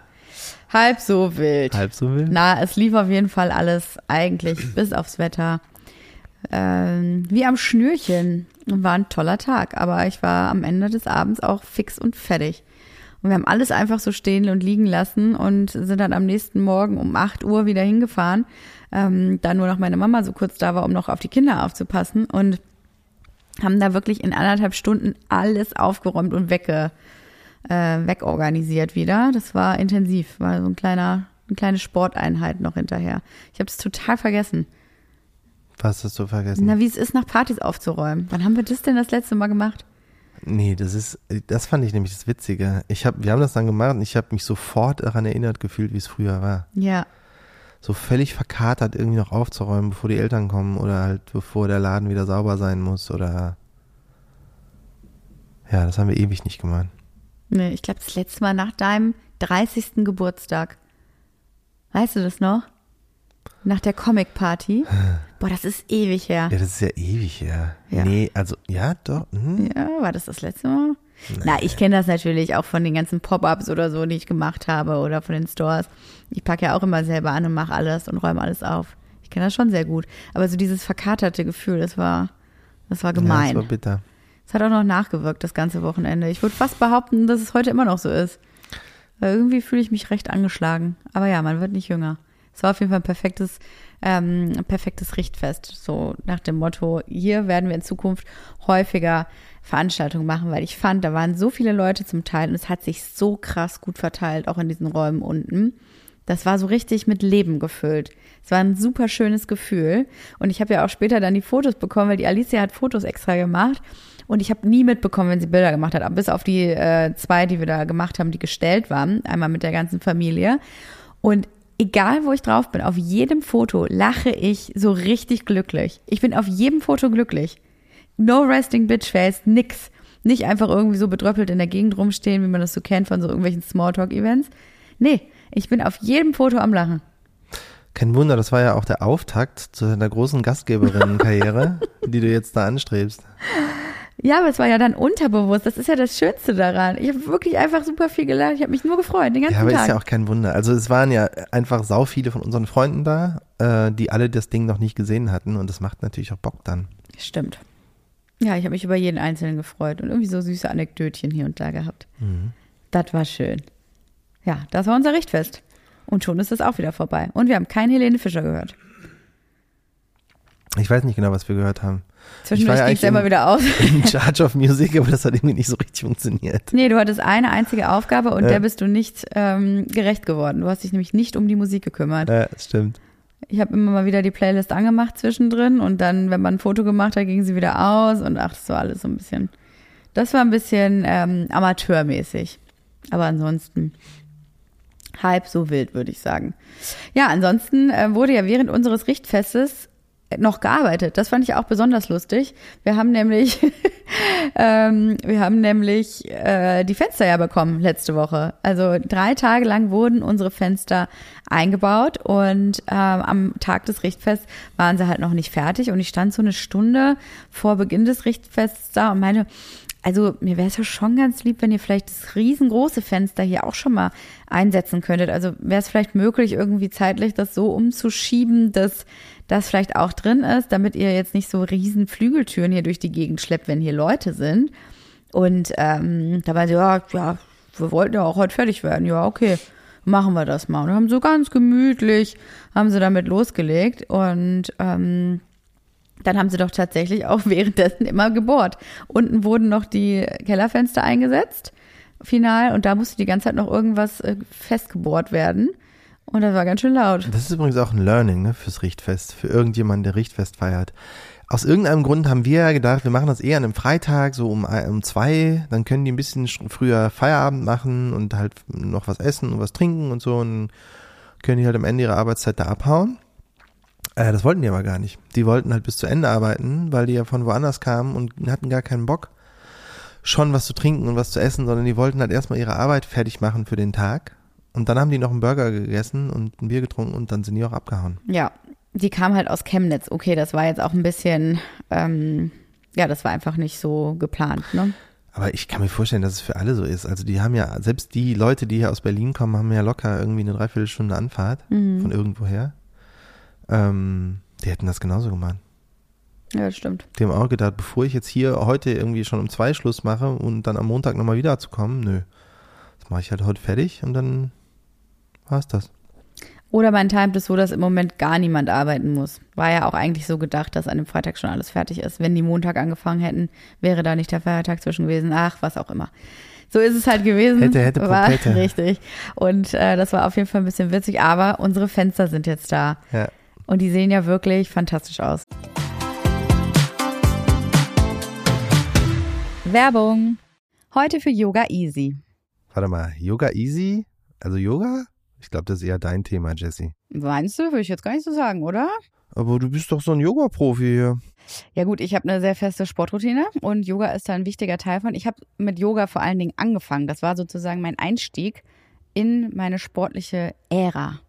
A: Halb so wild.
B: halb so wild.
A: Na, es lief auf jeden Fall alles eigentlich bis aufs Wetter. Ähm, wie am Schnürchen. War ein toller Tag. Aber ich war am Ende des Abends auch fix und fertig. Und wir haben alles einfach so stehen und liegen lassen und sind dann am nächsten Morgen um 8 Uhr wieder hingefahren. Ähm, da nur noch meine Mama so kurz da war, um noch auf die Kinder aufzupassen. Und haben da wirklich in anderthalb Stunden alles aufgeräumt und wegge, äh, wegorganisiert wieder. Das war intensiv, war so ein kleiner, eine kleine Sporteinheit noch hinterher. Ich habe es total vergessen.
B: Was hast du vergessen?
A: Na, wie es ist, nach Partys aufzuräumen. Wann haben wir das denn das letzte Mal gemacht?
B: Nee, das ist, das fand ich nämlich das Witzige. Ich hab, wir haben das dann gemacht und ich habe mich sofort daran erinnert gefühlt, wie es früher war.
A: Ja,
B: So völlig verkatert irgendwie noch aufzuräumen, bevor die Eltern kommen oder halt bevor der Laden wieder sauber sein muss oder ja, das haben wir ewig nicht gemacht.
A: nee, ich glaube, das letzte Mal nach deinem 30. Geburtstag. Weißt du das noch? Nach der Comic-Party. Boah, das ist ewig her.
B: Ja, das ist ja ewig her.
A: Ja.
B: Nee, also ja, doch. Hm.
A: Ja, war das das letzte Mal? Na, ich kenne das natürlich auch von den ganzen Pop-ups oder so, die ich gemacht habe oder von den Stores. Ich packe ja auch immer selber an und mache alles und räume alles auf. Ich kenne das schon sehr gut. Aber so dieses verkaterte Gefühl, das war, das war
B: Ja,
A: gemein.
B: das war bitter.
A: Es hat auch noch nachgewirkt das ganze Wochenende. Ich würde fast behaupten, dass es heute immer noch so ist. Weil irgendwie fühle ich mich recht angeschlagen. Aber ja, man wird nicht jünger. Es war auf jeden Fall ein perfektes, ähm, perfektes Richtfest. So nach dem Motto, hier werden wir in Zukunft häufiger Veranstaltungen machen, weil ich fand, da waren so viele Leute zum Teil und es hat sich so krass gut verteilt, auch in diesen Räumen unten. Das war so richtig mit Leben gefüllt. Es war ein super schönes Gefühl. Und ich habe ja auch später dann die Fotos bekommen, weil die Alicia hat Fotos extra gemacht. Und ich habe nie mitbekommen, wenn sie Bilder gemacht hat, bis auf die äh, zwei, die wir da gemacht haben, die gestellt waren. Einmal mit der ganzen Familie. Und egal, wo ich drauf bin, auf jedem Foto lache ich so richtig glücklich. Ich bin auf jedem Foto glücklich. No resting bitch face, nix. Nicht einfach irgendwie so betröppelt in der Gegend rumstehen, wie man das so kennt von so irgendwelchen Smalltalk-Events. Nee, ich bin auf jedem Foto am Lachen.
B: Kein Wunder, das war ja auch der Auftakt zu deiner großen Gastgeberinnenkarriere, die du jetzt da anstrebst.
A: Ja, aber es war ja dann unterbewusst. Das ist ja das Schönste daran. Ich habe wirklich einfach super viel gelernt. Ich habe mich nur gefreut, den ganzen
B: Ja, aber
A: Tag.
B: ist ja auch kein Wunder. Also es waren ja einfach sau viele von unseren Freunden da, äh, die alle das Ding noch nicht gesehen hatten und das macht natürlich auch Bock dann.
A: Stimmt. Ja, ich habe mich über jeden Einzelnen gefreut und irgendwie so süße Anekdötchen hier und da gehabt. Das war schön. Ja, das war unser Richtfest. Und schon ist es auch wieder vorbei. Und wir haben keinen Helene Fischer gehört.
B: Ich weiß nicht genau, was wir gehört haben.
A: Zwischendurch
B: ja
A: ging es
B: eigentlich
A: immer wieder aus.
B: In Charge of Music, aber das hat irgendwie nicht so richtig funktioniert.
A: Nee, du hattest eine einzige Aufgabe und
B: Ja.
A: der bist du nicht ähm, gerecht geworden. Du hast dich nämlich nicht um die Musik gekümmert.
B: Ja, das stimmt.
A: Ich habe immer mal wieder die Playlist angemacht zwischendrin und dann, wenn man ein Foto gemacht hat, ging sie wieder aus und ach, das war alles so ein bisschen. Das war ein bisschen ähm, amateurmäßig. Aber ansonsten halb so wild, würde ich sagen. Ja, ansonsten äh, wurde ja während unseres Richtfestes noch gearbeitet. Das fand ich auch besonders lustig. Wir haben nämlich, ähm, wir haben nämlich äh, die Fenster ja bekommen letzte Woche. Also drei Tage lang wurden unsere Fenster eingebaut und ähm, am Tag des Richtfests waren sie halt noch nicht fertig und ich stand so eine Stunde vor Beginn des Richtfests da und meine, also mir wäre es ja schon ganz lieb, wenn ihr vielleicht das riesengroße Fenster hier auch schon mal einsetzen könntet. Also wäre es vielleicht möglich, irgendwie zeitlich das so umzuschieben, dass das vielleicht auch drin ist, damit ihr jetzt nicht so riesen Flügeltüren hier durch die Gegend schleppt, wenn hier Leute sind. Und ähm, da war sie, ja, ja, wir wollten ja auch heute fertig werden. Ja, okay, machen wir das mal. Und haben so ganz gemütlich, haben sie damit losgelegt und ähm, dann haben sie doch tatsächlich auch währenddessen immer gebohrt. Unten wurden noch die Kellerfenster eingesetzt, final, und da musste die ganze Zeit noch irgendwas äh, festgebohrt werden. Und das war ganz schön laut.
B: Das ist übrigens auch ein Learning ne, fürs Richtfest, für irgendjemanden, der Richtfest feiert. Aus irgendeinem Grund haben wir ja gedacht, wir machen das eher an einem Freitag, so um, um zwei, dann können die ein bisschen früher Feierabend machen und halt noch was essen und was trinken und so und können die halt am Ende ihrer Arbeitszeit da abhauen. Äh, das wollten die aber gar nicht. Die wollten halt bis zu Ende arbeiten, weil die ja von woanders kamen und hatten gar keinen Bock, schon was zu trinken und was zu essen, sondern die wollten halt erstmal ihre Arbeit fertig machen für den Tag. Und dann haben die noch einen Burger gegessen und ein Bier getrunken und dann sind die auch abgehauen.
A: Ja, die kam halt aus Chemnitz. Okay, das war jetzt auch ein bisschen, ähm, ja, das war einfach nicht so geplant, ne?
B: Aber ich kann mir vorstellen, dass es für alle so ist. Also die haben ja, selbst die Leute, die hier aus Berlin kommen, haben ja locker irgendwie eine Dreiviertelstunde Anfahrt
A: Mhm.
B: von irgendwoher. Ähm, die hätten das genauso gemacht.
A: Ja, das stimmt.
B: Die haben auch gedacht, bevor ich jetzt hier heute irgendwie schon um zwei Schluss mache und dann am Montag nochmal wieder zu kommen, nö. Das mache ich halt heute fertig und dann war's das.
A: Oder man timet es so, dass im Moment gar niemand arbeiten muss. War ja auch eigentlich so gedacht, dass an dem Freitag schon alles fertig ist. Wenn die Montag angefangen hätten, wäre da nicht der Feiertag zwischen gewesen. Ach, was auch immer. So ist es halt gewesen.
B: Hätte, hätte,
A: war
B: Popette.
A: richtig. Und äh, das war auf jeden Fall ein bisschen witzig. Aber unsere Fenster sind jetzt da.
B: Ja.
A: Und die sehen ja wirklich fantastisch aus. Werbung. Heute für Yoga Easy.
B: Warte mal, Yoga Easy? Also Yoga? Ich glaube, das ist eher dein Thema, Jesse.
A: Meinst du? Würde ich jetzt gar nicht so sagen, oder?
B: Aber du bist doch so ein Yoga-Profi hier.
A: Ja gut, ich habe eine sehr feste Sportroutine und Yoga ist da ein wichtiger Teil von. Ich habe mit Yoga vor allen Dingen angefangen. Das war sozusagen mein Einstieg in meine sportliche Ära.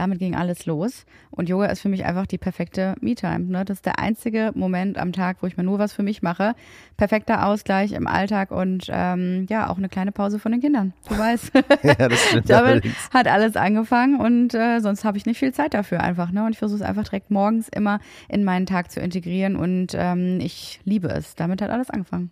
A: Damit ging alles los. Und Yoga ist für mich einfach die perfekte Me-Time. Ne? Das ist der einzige Moment am Tag, wo ich mir nur was für mich mache. Perfekter Ausgleich im Alltag und ähm, ja, auch eine kleine Pause von den Kindern. Du weißt.
B: Ja, das stimmt
A: Damit hat alles angefangen und äh, sonst habe ich nicht viel Zeit dafür einfach. Ne? Und ich versuche es einfach direkt morgens immer in meinen Tag zu integrieren und ähm, ich liebe es. Damit hat alles angefangen.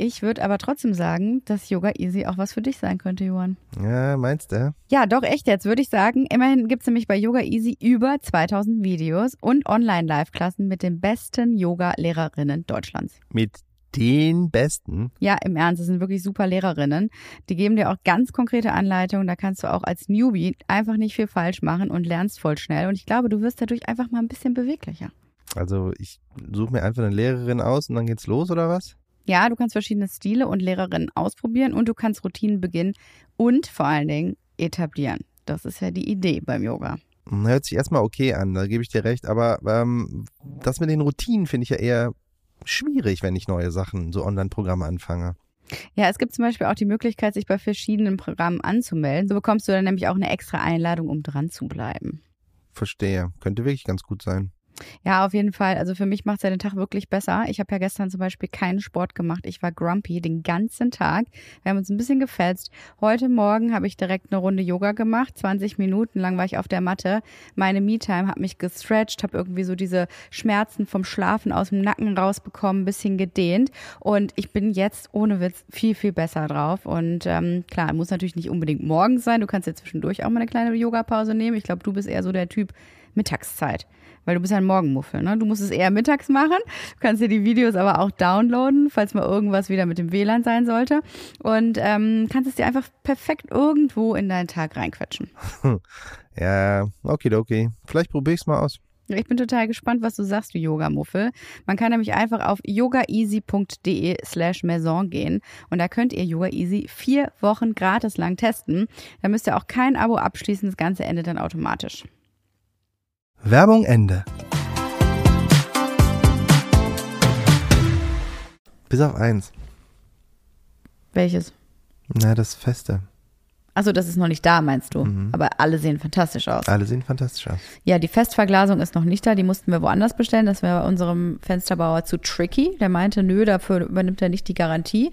A: Ich würde aber trotzdem sagen, dass Yoga Easy auch was für dich sein könnte, Johann.
B: Ja, meinst du?
A: Ja, doch, echt jetzt, würde ich sagen. Immerhin gibt's nämlich bei Yoga Easy über 2000 Videos und Online-Live-Klassen mit den besten Yoga-Lehrerinnen Deutschlands.
B: Mit den Besten.
A: Ja, im Ernst, das sind wirklich super Lehrerinnen. Die geben dir auch ganz konkrete Anleitungen. Da kannst du auch als Newbie einfach nicht viel falsch machen und lernst voll schnell. Und ich glaube, du wirst dadurch einfach mal ein bisschen beweglicher.
B: Also ich suche mir einfach eine Lehrerin aus und dann geht's los, oder was?
A: Ja, du kannst verschiedene Stile und Lehrerinnen ausprobieren und du kannst Routinen beginnen und vor allen Dingen etablieren. Das ist ja die Idee beim Yoga.
B: Hört sich erstmal okay an, da gebe ich dir recht, aber ähm, das mit den Routinen finde ich ja eher schwierig, wenn ich neue Sachen, so Online-Programme anfange.
A: Ja, es gibt zum Beispiel auch die Möglichkeit, sich bei verschiedenen Programmen anzumelden. So bekommst du dann nämlich auch eine extra Einladung, um dran zu bleiben.
B: Verstehe. Könnte wirklich ganz gut sein.
A: Ja, auf jeden Fall. Also für mich macht es ja den Tag wirklich besser. Ich habe ja gestern zum Beispiel keinen Sport gemacht. Ich war grumpy den ganzen Tag. Wir haben uns ein bisschen gefetzt. Heute Morgen habe ich direkt eine Runde Yoga gemacht. 20 Minuten lang war ich auf der Matte. Meine Me-Time hat mich gestretched, habe irgendwie so diese Schmerzen vom Schlafen aus dem Nacken rausbekommen, ein bisschen gedehnt. Und ich bin jetzt ohne Witz viel, viel besser drauf. Und ähm, klar, muss natürlich nicht unbedingt morgens sein. Du kannst ja zwischendurch auch mal eine kleine Yoga-Pause nehmen. Ich glaube, du bist eher so der Typ Mittagszeit. Weil du bist ja ein Morgenmuffel, ne? Du musst es eher mittags machen. Du kannst dir die Videos aber auch downloaden, falls mal irgendwas wieder mit dem WLAN sein sollte. Und ähm, kannst es dir einfach perfekt irgendwo in deinen Tag reinquetschen.
B: Ja, okay, okay. Vielleicht probiere ich es mal aus.
A: Ich bin total gespannt, was du sagst, du Yoga-Muffel. Man kann nämlich einfach auf yogaeasy.de slash maison gehen und da könnt ihr Yoga Easy vier Wochen gratis lang testen. Da müsst ihr auch kein Abo abschließen, das Ganze endet dann automatisch.
B: Werbung Ende. Bis auf eins.
A: Welches?
B: Na, das Feste.
A: Achso, das ist noch nicht da, meinst du.
B: Mhm.
A: Aber alle sehen fantastisch aus.
B: Alle sehen fantastisch aus.
A: Ja, die Festverglasung ist noch nicht da. Die mussten wir woanders bestellen. Das wäre bei unserem Fensterbauer zu tricky. Der meinte, nö, dafür übernimmt er nicht die Garantie.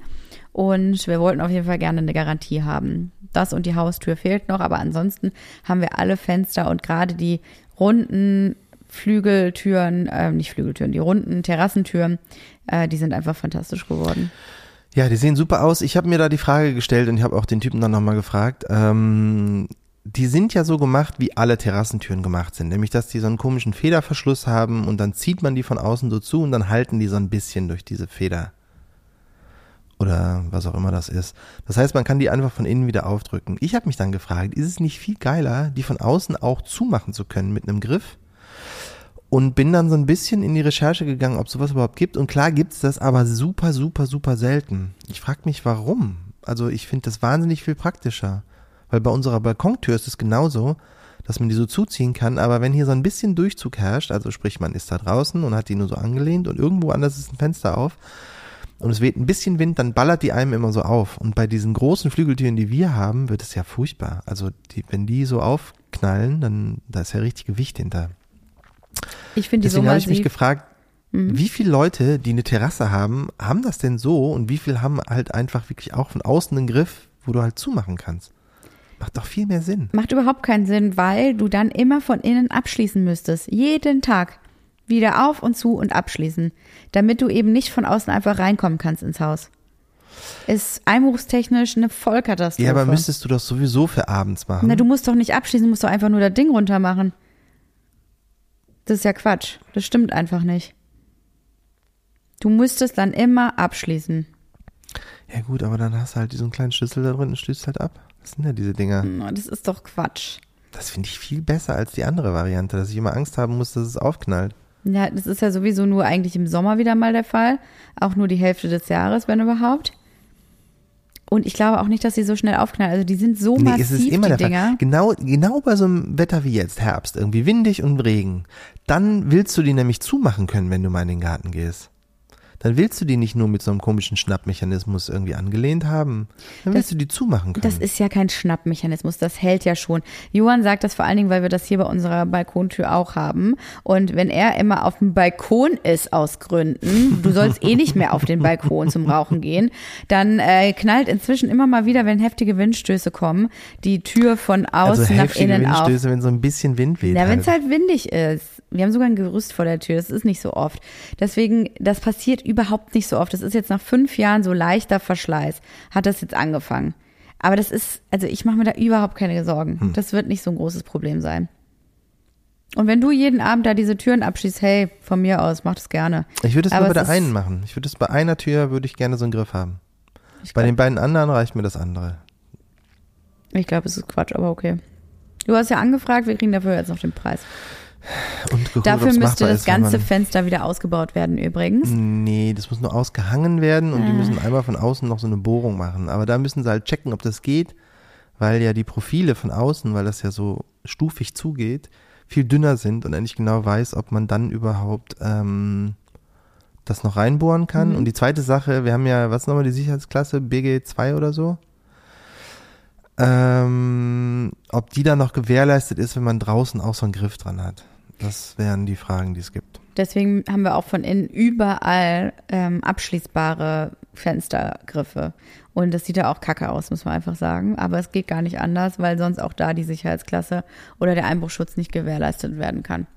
A: Und wir wollten auf jeden Fall gerne eine Garantie haben. Das und die Haustür fehlt noch, aber ansonsten haben wir alle Fenster und gerade die runden Flügeltüren, äh, nicht Flügeltüren, die runden Terrassentüren, äh, die sind einfach fantastisch geworden.
B: Ja, die sehen super aus. Ich habe mir da die Frage gestellt und ich habe auch den Typen dann nochmal gefragt. Ähm, die sind ja so gemacht, wie alle Terrassentüren gemacht sind. Nämlich, dass die so einen komischen Federverschluss haben und dann zieht man die von außen so zu und dann halten die so ein bisschen durch diese Feder. Oder was auch immer das ist. Das heißt, man kann die einfach von innen wieder aufdrücken. Ich habe mich dann gefragt, ist es nicht viel geiler, die von außen auch zumachen zu können mit einem Griff? Und bin dann so ein bisschen in die Recherche gegangen, ob sowas überhaupt gibt. Und klar gibt's das, aber super, super, super selten. Ich frage mich, warum. Also ich finde das wahnsinnig viel praktischer. Weil bei unserer Balkontür ist es genauso, dass man die so zuziehen kann. Aber wenn hier so ein bisschen Durchzug herrscht, also sprich man ist da draußen und hat die nur so angelehnt und irgendwo anders ist ein Fenster auf, und es weht ein bisschen Wind, dann ballert die einem immer so auf. Und bei diesen großen Flügeltüren, die wir haben, wird es ja furchtbar. Also die, wenn die so aufknallen, dann da ist ja richtig Gewicht hinter.
A: Ich finde die so
B: Deswegen habe ich mich gefragt,
A: Mhm.
B: wie viele Leute, die eine Terrasse haben, haben das denn so und wie viele haben halt einfach wirklich auch von außen einen Griff, wo du halt zumachen kannst? Macht doch viel mehr Sinn.
A: Macht überhaupt keinen Sinn, weil du dann immer von innen abschließen müsstest. Jeden Tag. Wieder auf und zu und abschließen. Damit du eben nicht von außen einfach reinkommen kannst ins Haus. Ist einbruchstechnisch eine Vollkatastrophe.
B: Ja, aber müsstest du das sowieso für abends machen.
A: Na, du musst doch nicht abschließen, du musst doch einfach nur das Ding runter machen. Das ist ja Quatsch. Das stimmt einfach nicht. Du müsstest dann immer abschließen.
B: ja gut, aber dann hast du halt diesen kleinen Schlüssel da drin und schließt halt ab. Was sind denn diese Dinger?
A: Na, Das ist doch Quatsch.
B: Das finde ich viel besser als die andere Variante, dass ich immer Angst haben muss, dass es aufknallt.
A: Ja, das ist ja sowieso nur eigentlich im Sommer wieder mal der Fall. Auch nur die Hälfte des Jahres, wenn überhaupt. Und ich glaube auch nicht, dass sie so schnell aufknallen. Also die sind so
B: Nee,
A: massiv,
B: es ist immer
A: die
B: der
A: Dinger.
B: Fall. Genau, genau bei so einem Wetter wie jetzt, Herbst, irgendwie windig und Regen. Dann willst du die nämlich zumachen können, wenn du mal in den Garten gehst. Dann willst du die nicht nur mit so einem komischen Schnappmechanismus irgendwie angelehnt haben. Dann willst du die zumachen können.
A: Das ist ja kein Schnappmechanismus, das hält ja schon. Johann sagt das vor allen Dingen, weil wir das hier bei unserer Balkontür auch haben. Und wenn er immer auf dem Balkon ist aus Gründen, du sollst eh nicht mehr auf den Balkon zum Rauchen gehen, dann äh, knallt inzwischen immer mal wieder, wenn heftige Windstöße kommen, die Tür von außen
B: also
A: nach innen auf.
B: Windstöße, wenn so ein bisschen Wind weht.
A: Ja, wenn es
B: halt.
A: halt windig ist. Wir haben sogar ein Gerüst vor der Tür. Das ist nicht so oft. Deswegen, das passiert überhaupt nicht so oft. Das ist jetzt nach fünf Jahren so leichter Verschleiß. Hat das jetzt angefangen. Aber das ist, also ich mache mir da überhaupt keine Sorgen.
B: Hm.
A: Das wird nicht so ein großes Problem sein. Und wenn du jeden Abend da diese Türen abschließt, hey, von mir aus, mach das gerne.
B: Ich würde es
A: Aber
B: nur bei der einen machen. Ich würde es bei einer Tür, würde ich gerne so einen Griff haben.
A: Ich
B: Bei
A: glaub-
B: den beiden anderen reicht mir das andere.
A: Ich glaube, es ist Quatsch, aber okay. Du hast ja angefragt, wir kriegen dafür jetzt noch den Preis.
B: Und
A: Dafür müsste das
B: ist,
A: ganze Fenster wieder ausgebaut werden übrigens.
B: Nee, das muss nur ausgehangen werden und die
A: Ah.
B: müssen einmal von außen noch so eine Bohrung machen. Aber da müssen sie halt checken, ob das geht, weil ja die Profile von außen, weil das ja so stufig zugeht, viel dünner sind und er nicht genau weiß, ob man dann überhaupt ähm, das noch reinbohren kann.
A: Mhm.
B: Und die zweite Sache, wir haben ja, was nochmal die Sicherheitsklasse, BG2 oder so? Ähm, ob die dann noch gewährleistet ist, wenn man draußen auch so einen Griff dran hat. Das wären die Fragen, die es gibt.
A: Deswegen haben wir auch von innen überall ähm, abschließbare Fenstergriffe. Und das sieht ja auch kacke aus, muss man einfach sagen. Aber es geht gar nicht anders, weil sonst auch da die Sicherheitsklasse oder der Einbruchschutz nicht gewährleistet werden kann.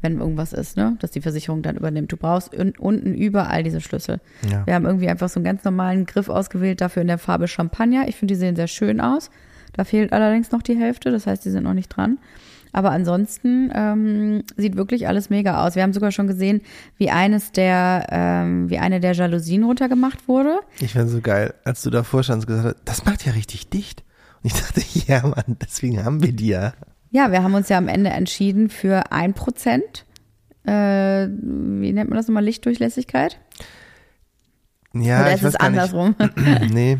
A: Wenn irgendwas ist, ne? Dass die Versicherung dann übernimmt. Du brauchst un unten überall diese Schlüssel.
B: Ja.
A: Wir haben irgendwie einfach so einen ganz normalen Griff ausgewählt, dafür in der Farbe Champagner. Ich finde, die sehen sehr schön aus. Da fehlt allerdings noch die Hälfte, das heißt, die sind noch nicht dran. Aber ansonsten ähm, sieht wirklich alles mega aus. Wir haben sogar schon gesehen, wie eines der, ähm, wie eine der Jalousien runtergemacht wurde.
B: Ich fand so geil, als du davor standst und gesagt hast, das macht ja richtig dicht. Und ich dachte, ja Mann, deswegen haben wir die ja.
A: Ja, wir haben uns ja am Ende entschieden für ein Prozent. Äh, wie nennt man das nochmal? Lichtdurchlässigkeit?
B: Ja,
A: Oder
B: ich
A: ist
B: weiß
A: es
B: gar
A: andersrum?
B: nicht. nee.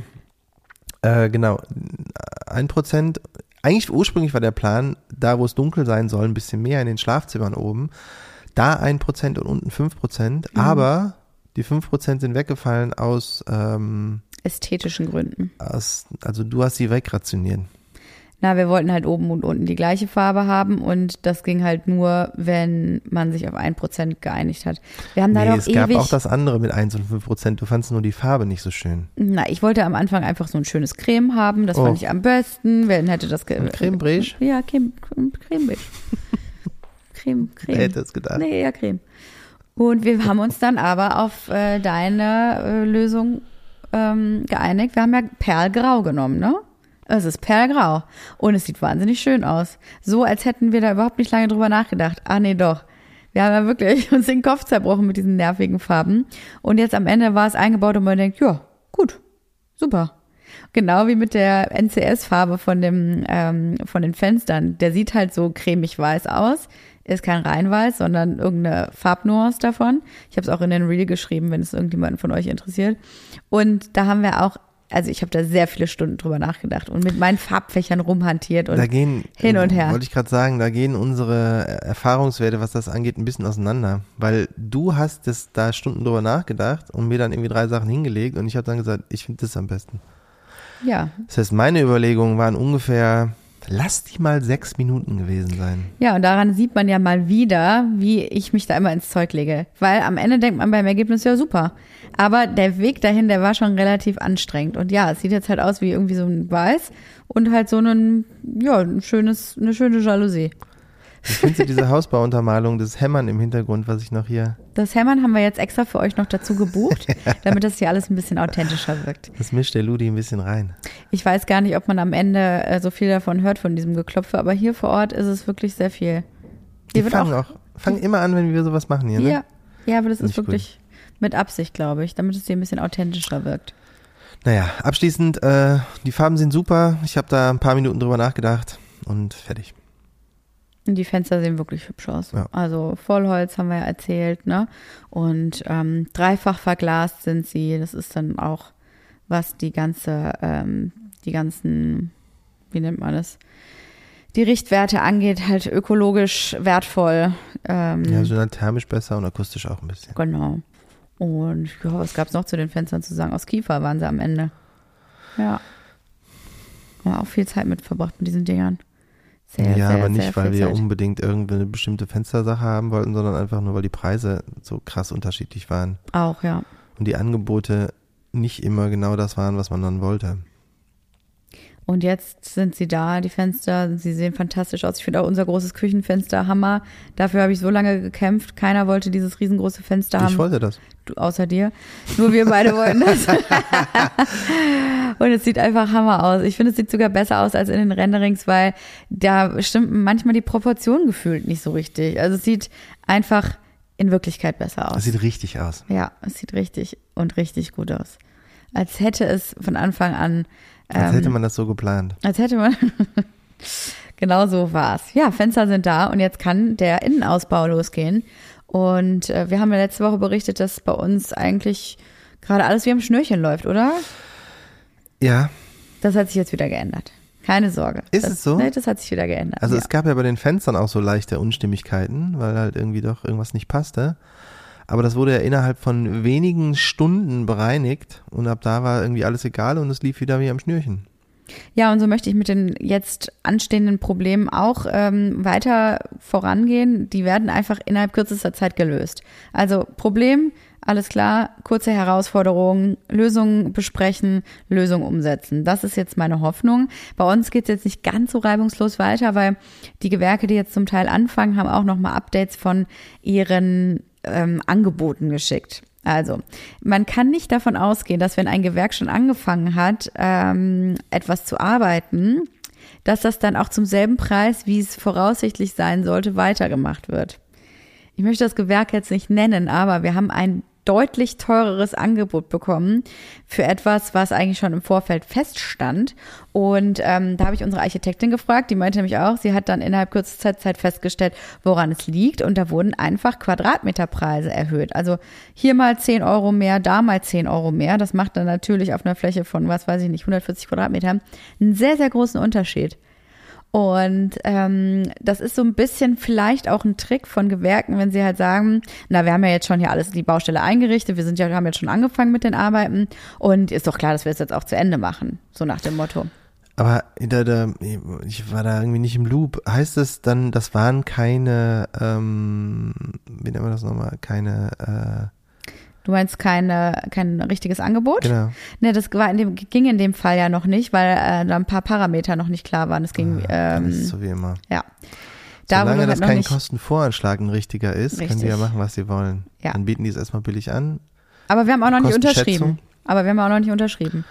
B: Äh, genau. Ein Prozent. Eigentlich ursprünglich war der Plan, da wo es dunkel sein soll, ein bisschen mehr in den Schlafzimmern oben. Da ein Prozent und unten fünf Prozent.
A: Mhm.
B: Aber die fünf Prozent sind weggefallen aus, ähm,
A: Ästhetischen Gründen.
B: aus, also du hast sie wegrationiert.
A: Na, wir wollten halt oben und unten die gleiche Farbe haben und das ging halt nur, wenn man sich auf ein Prozent geeinigt hat. Wir haben da
B: Nee,
A: doch
B: es gab
A: ewig.
B: auch das andere mit 1 und 5 Prozent. Du fandst nur die Farbe nicht so schön.
A: Na, ich wollte am Anfang einfach so ein schönes Creme haben. Das
B: Oh.
A: fand ich am besten. Wer hätte das ge
B: Ein Creme Beige?
A: Ja, Creme, Creme, Creme Beige. Creme, Creme.
B: Wer hätte es gedacht?
A: Nee, ja, Creme. Und wir haben uns dann aber auf äh, deine äh, Lösung ähm, geeinigt. Wir haben ja Perlgrau genommen, ne? Es ist Perlgrau. Und es sieht wahnsinnig schön aus. So, als hätten wir da überhaupt nicht lange drüber nachgedacht. Ah, nee, doch. Wir haben ja wirklich uns den Kopf zerbrochen mit diesen nervigen Farben. Und jetzt am Ende war es eingebaut und man denkt, ja, gut, super. Genau wie mit der NCS-Farbe von dem ähm, von den Fenstern. Der sieht halt so cremig weiß aus, ist kein Reinweiß, sondern irgendeine Farbnuance davon. Ich habe es auch in den Reel geschrieben, wenn es irgendjemanden von euch interessiert. Und da haben wir auch also ich habe da sehr viele Stunden drüber nachgedacht und mit meinen Farbfächern rumhantiert und
B: da gehen,
A: hin und her.
B: Wollte ich gerade sagen, da gehen unsere Erfahrungswerte, was das angeht, ein bisschen auseinander. Weil du hast das da Stunden drüber nachgedacht und mir dann irgendwie drei Sachen hingelegt und ich habe dann gesagt, ich finde das am besten.
A: Ja.
B: Das heißt, meine Überlegungen waren ungefähr Lass die mal sechs Minuten gewesen sein.
A: Ja, und daran sieht man ja mal wieder, wie ich mich da immer ins Zeug lege. Weil am Ende denkt man beim Ergebnis ja super. Aber der Weg dahin, der war schon relativ anstrengend. Und ja, es sieht jetzt halt aus wie irgendwie so ein Weiß und halt so ein, ja, ein schönes, eine schöne Jalousie.
B: Findest du diese Hausbauuntermalung, das Hämmern im Hintergrund, was ich noch hier.
A: Das Hämmern haben wir jetzt extra für euch noch dazu gebucht, damit das hier alles ein bisschen authentischer wirkt.
B: Das mischt der Ludi ein bisschen rein.
A: Ich weiß gar nicht, ob man am Ende äh, so viel davon hört, von diesem Geklopfe, aber hier vor Ort ist es wirklich sehr viel.
B: Die fangen auch, auch fangen immer an, wenn wir sowas machen hier, ne?
A: Ja, ja aber das Find ist wirklich gut. mit Absicht, glaube ich, damit es hier ein bisschen authentischer wirkt.
B: Naja, abschließend, äh, die Farben sind super. Ich habe da ein paar Minuten drüber nachgedacht und fertig.
A: Die Fenster sehen wirklich hübsch aus. Ja. Also Vollholz haben wir ja erzählt, ne? Und ähm, dreifach verglast sind sie. Das ist dann auch, was die ganze, ähm, die ganzen, wie nennt man das? Die Richtwerte angeht, halt ökologisch wertvoll.
B: Ähm, ja, sind halt thermisch besser und akustisch auch ein bisschen.
A: Genau. Und ja, was gab es noch zu den Fenstern zu sagen? Aus Kiefer waren sie am Ende. Ja. Haben auch viel Zeit mit verbracht mit diesen Dingern.
B: Sehr, ja, sehr, aber nicht, weil wir unbedingt irgendeine bestimmte Fenstersache haben wollten, sondern einfach nur, weil die Preise so krass unterschiedlich waren.
A: Auch, ja.
B: Und die Angebote nicht immer genau das waren, was man dann wollte.
A: Und jetzt sind sie da, die Fenster. Sie sehen fantastisch aus. Ich finde auch unser großes Küchenfenster Hammer. Dafür habe ich so lange gekämpft. Keiner wollte dieses riesengroße Fenster haben.
B: Ich wollte das.
A: Du, außer dir. Nur wir beide wollten das. Und es sieht einfach Hammer aus. Ich finde, es sieht sogar besser aus als in den Renderings, weil da stimmen manchmal die Proportionen gefühlt nicht so richtig. Also es sieht einfach in Wirklichkeit besser aus.
B: Es sieht richtig aus.
A: Ja, es sieht richtig und richtig gut aus. Als hätte es von Anfang an
B: als ähm, hätte man das so geplant.
A: Als hätte man. genau so war's. Ja, Fenster sind da und jetzt kann der Innenausbau losgehen. Und äh, wir haben ja letzte Woche berichtet, dass bei uns eigentlich gerade alles wie am Schnürchen läuft, oder?
B: Ja.
A: Das hat sich jetzt wieder geändert. Keine Sorge.
B: Ist
A: das,
B: es so?
A: Nee, das hat sich wieder geändert.
B: Also
A: ja.
B: es gab ja bei den Fenstern auch so leichte Unstimmigkeiten, weil halt irgendwie doch irgendwas nicht passte. Aber das wurde ja innerhalb von wenigen Stunden bereinigt und ab da war irgendwie alles egal und es lief wieder wie am Schnürchen.
A: Ja, und so möchte ich mit den jetzt anstehenden Problemen auch ähm, weiter vorangehen. Die werden einfach innerhalb kürzester Zeit gelöst. Also Problem, alles klar, kurze Herausforderungen, Lösungen besprechen, Lösungen umsetzen. Das ist jetzt meine Hoffnung. Bei uns geht es jetzt nicht ganz so reibungslos weiter, weil die Gewerke, die jetzt zum Teil anfangen, haben auch nochmal Updates von ihren ähm, Angeboten geschickt. Also, man kann nicht davon ausgehen, dass wenn ein Gewerk schon angefangen hat, ähm, etwas zu arbeiten, dass das dann auch zum selben Preis, wie es voraussichtlich sein sollte, weitergemacht wird. Ich möchte das Gewerk jetzt nicht nennen, aber wir haben ein deutlich teureres Angebot bekommen für etwas, was eigentlich schon im Vorfeld feststand. Und ähm, da habe ich unsere Architektin gefragt, die meinte nämlich auch, sie hat dann innerhalb kürzester Zeit festgestellt, woran es liegt. Und da wurden einfach Quadratmeterpreise erhöht. Also hier mal 10 Euro mehr, da mal 10 Euro mehr. Das macht dann natürlich auf einer Fläche von, was weiß ich nicht, 140 Quadratmetern einen sehr, sehr großen Unterschied. Und ähm, das ist so ein bisschen vielleicht auch ein Trick von Gewerken, wenn sie halt sagen, na, wir haben ja jetzt schon hier alles die Baustelle eingerichtet, wir sind ja, haben jetzt schon angefangen mit den Arbeiten und ist doch klar, dass wir es jetzt auch zu Ende machen, so nach dem Motto.
B: Aber da, da, ich war da irgendwie nicht im Loop. Heißt es dann, das waren keine, ähm, wie nennen wir das nochmal, keine äh,
A: Du meinst keine, kein richtiges Angebot?
B: Genau.
A: Ne, das war in dem, ging in dem Fall ja noch nicht, weil äh, da ein paar Parameter noch nicht klar waren. Es ging.
B: Ah,
A: ähm,
B: das so wie immer.
A: Ja.
B: Da, Solange das kein Kostenvoranschlag ein richtiger ist, Richtig. können die ja machen, was sie wollen.
A: Ja.
B: Dann bieten die es erstmal billig an.
A: Aber wir haben auch noch nicht unterschrieben. Aber wir haben auch noch nicht unterschrieben,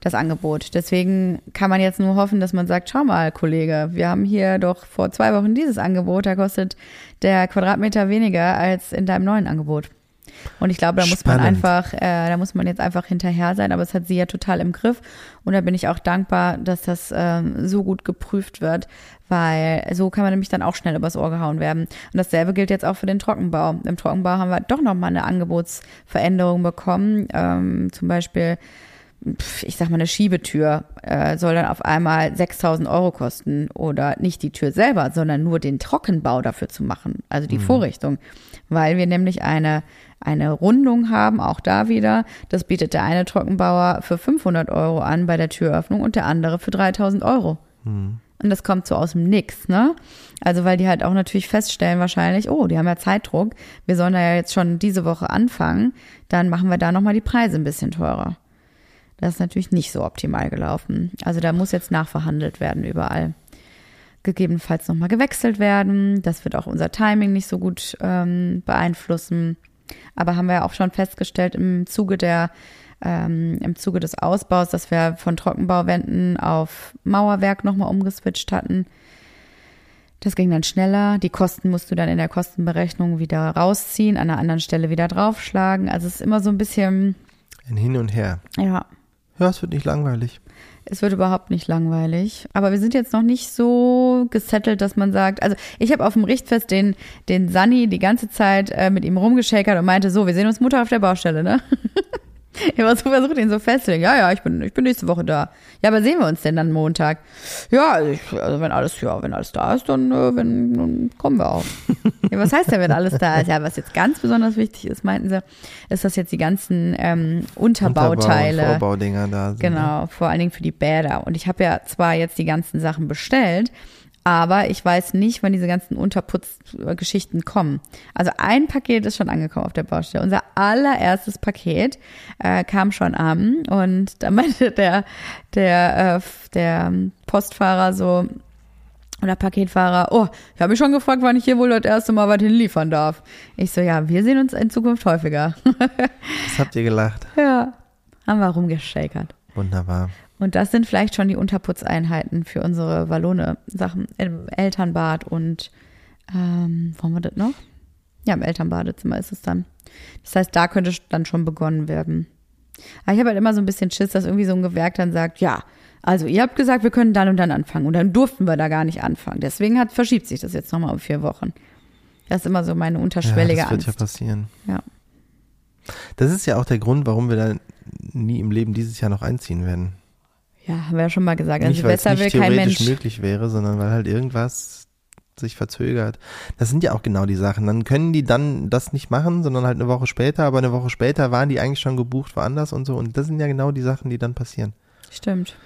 A: das Angebot. Deswegen kann man jetzt nur hoffen, dass man sagt, schau mal, Kollege, wir haben hier doch vor zwei Wochen dieses Angebot, da kostet der Quadratmeter weniger als in deinem neuen Angebot. Und ich glaube, da muss man
B: Spannend.
A: einfach, äh, da muss man jetzt einfach hinterher sein. Aber es hat sie ja total im Griff. Und da bin ich auch dankbar, dass das ähm, so gut geprüft wird, weil so kann man nämlich dann auch schnell übers Ohr gehauen werden. Und dasselbe gilt jetzt auch für den Trockenbau. Im Trockenbau haben wir doch nochmal eine Angebotsveränderung bekommen. Ähm, zum Beispiel ich sag mal, eine Schiebetür äh, soll dann auf einmal 6000 Euro kosten oder nicht die Tür selber, sondern nur den Trockenbau dafür zu machen, also die Vorrichtung, weil wir nämlich eine eine Rundung haben, auch da wieder. Das bietet der eine Trockenbauer für 500 Euro an bei der Türöffnung und der andere für 3000 Euro. Und das kommt so aus dem Nix, ne? Also weil die halt auch natürlich feststellen wahrscheinlich, oh, die haben ja Zeitdruck, wir sollen da ja jetzt schon diese Woche anfangen, dann machen wir da nochmal die Preise ein bisschen teurer. Das ist natürlich nicht so optimal gelaufen. Also da muss jetzt nachverhandelt werden überall. Gegebenenfalls nochmal gewechselt werden. Das wird auch unser Timing nicht so gut ähm, beeinflussen. Aber haben wir ja auch schon festgestellt im Zuge der ähm, im Zuge des Ausbaus, dass wir von Trockenbauwänden auf Mauerwerk nochmal umgeswitcht hatten. Das ging dann schneller. Die Kosten musst du dann in der Kostenberechnung wieder rausziehen, an einer anderen Stelle wieder draufschlagen. Also es ist immer so ein bisschen,
B: Ein Hin und Her.
A: ja,
B: Ja, es wird nicht langweilig.
A: es wird überhaupt nicht langweilig. Aber wir sind jetzt noch nicht so gesettelt, dass man sagt, also ich habe auf dem Richtfest den, den Sunny die ganze Zeit äh, mit ihm rumgeschäkert und meinte, so, wir sehen uns Mutter auf der Baustelle, ne? Habe so versucht, ihn so festzulegen. Ja, ja, ich bin, ich bin nächste Woche da. Ja, aber sehen wir uns denn dann Montag? Ja, ich, also wenn alles, ja, wenn alles da ist, dann, äh, wenn, dann kommen wir auch. ja, was heißt denn, wenn alles da ist? Ja, was jetzt ganz besonders wichtig ist, meinten sie, ist, dass jetzt die ganzen ähm, Unterbauteile.
B: Unterbau, Vorbaudinger da sind. ne?
A: Genau, vor allen Dingen für die Bäder. Und ich habe ja zwar jetzt die ganzen Sachen bestellt, aber ich weiß nicht, wann diese ganzen Unterputzgeschichten kommen. Also ein Paket ist schon angekommen auf der Baustelle. Unser allererstes Paket äh, kam schon an und da meinte der, der, äh, der Postfahrer so, oder Paketfahrer, oh, ich habe mich schon gefragt, wann ich hier wohl das erste Mal was hinliefern darf. Ich so, ja, wir sehen uns in Zukunft häufiger.
B: Was habt ihr gelacht?
A: ja, haben wir rumgeschakert.
B: Wunderbar.
A: Und das sind vielleicht schon die Unterputzeinheiten für unsere Wallone-Sachen im Elternbad und ähm, wo haben wir das noch? Ja, im Elternbadezimmer ist es dann. Das heißt, da könnte dann schon begonnen werden. Aber ich habe halt immer so ein bisschen Schiss, dass irgendwie so ein Gewerk dann sagt, ja, also ihr habt gesagt, wir können dann und dann anfangen und dann durften wir da gar nicht anfangen. Deswegen hat, verschiebt sich das jetzt nochmal um vier Wochen. Das ist immer so meine unterschwellige
B: ja, das wird ja
A: Angst.
B: passieren.
A: Ja.
B: Das ist ja auch der Grund, warum wir dann nie im Leben dieses Jahr noch einziehen werden.
A: Ja, haben wir ja schon mal gesagt. An
B: nicht, weil es
A: Silvester will
B: nicht
A: kein
B: theoretisch
A: Mensch.
B: möglich wäre, sondern weil halt irgendwas sich verzögert. Das sind ja auch genau die Sachen. Dann können die dann das nicht machen, sondern halt eine Woche später, aber eine Woche später waren die eigentlich schon gebucht woanders und so. Und das sind ja genau die Sachen, die dann passieren.
A: Stimmt.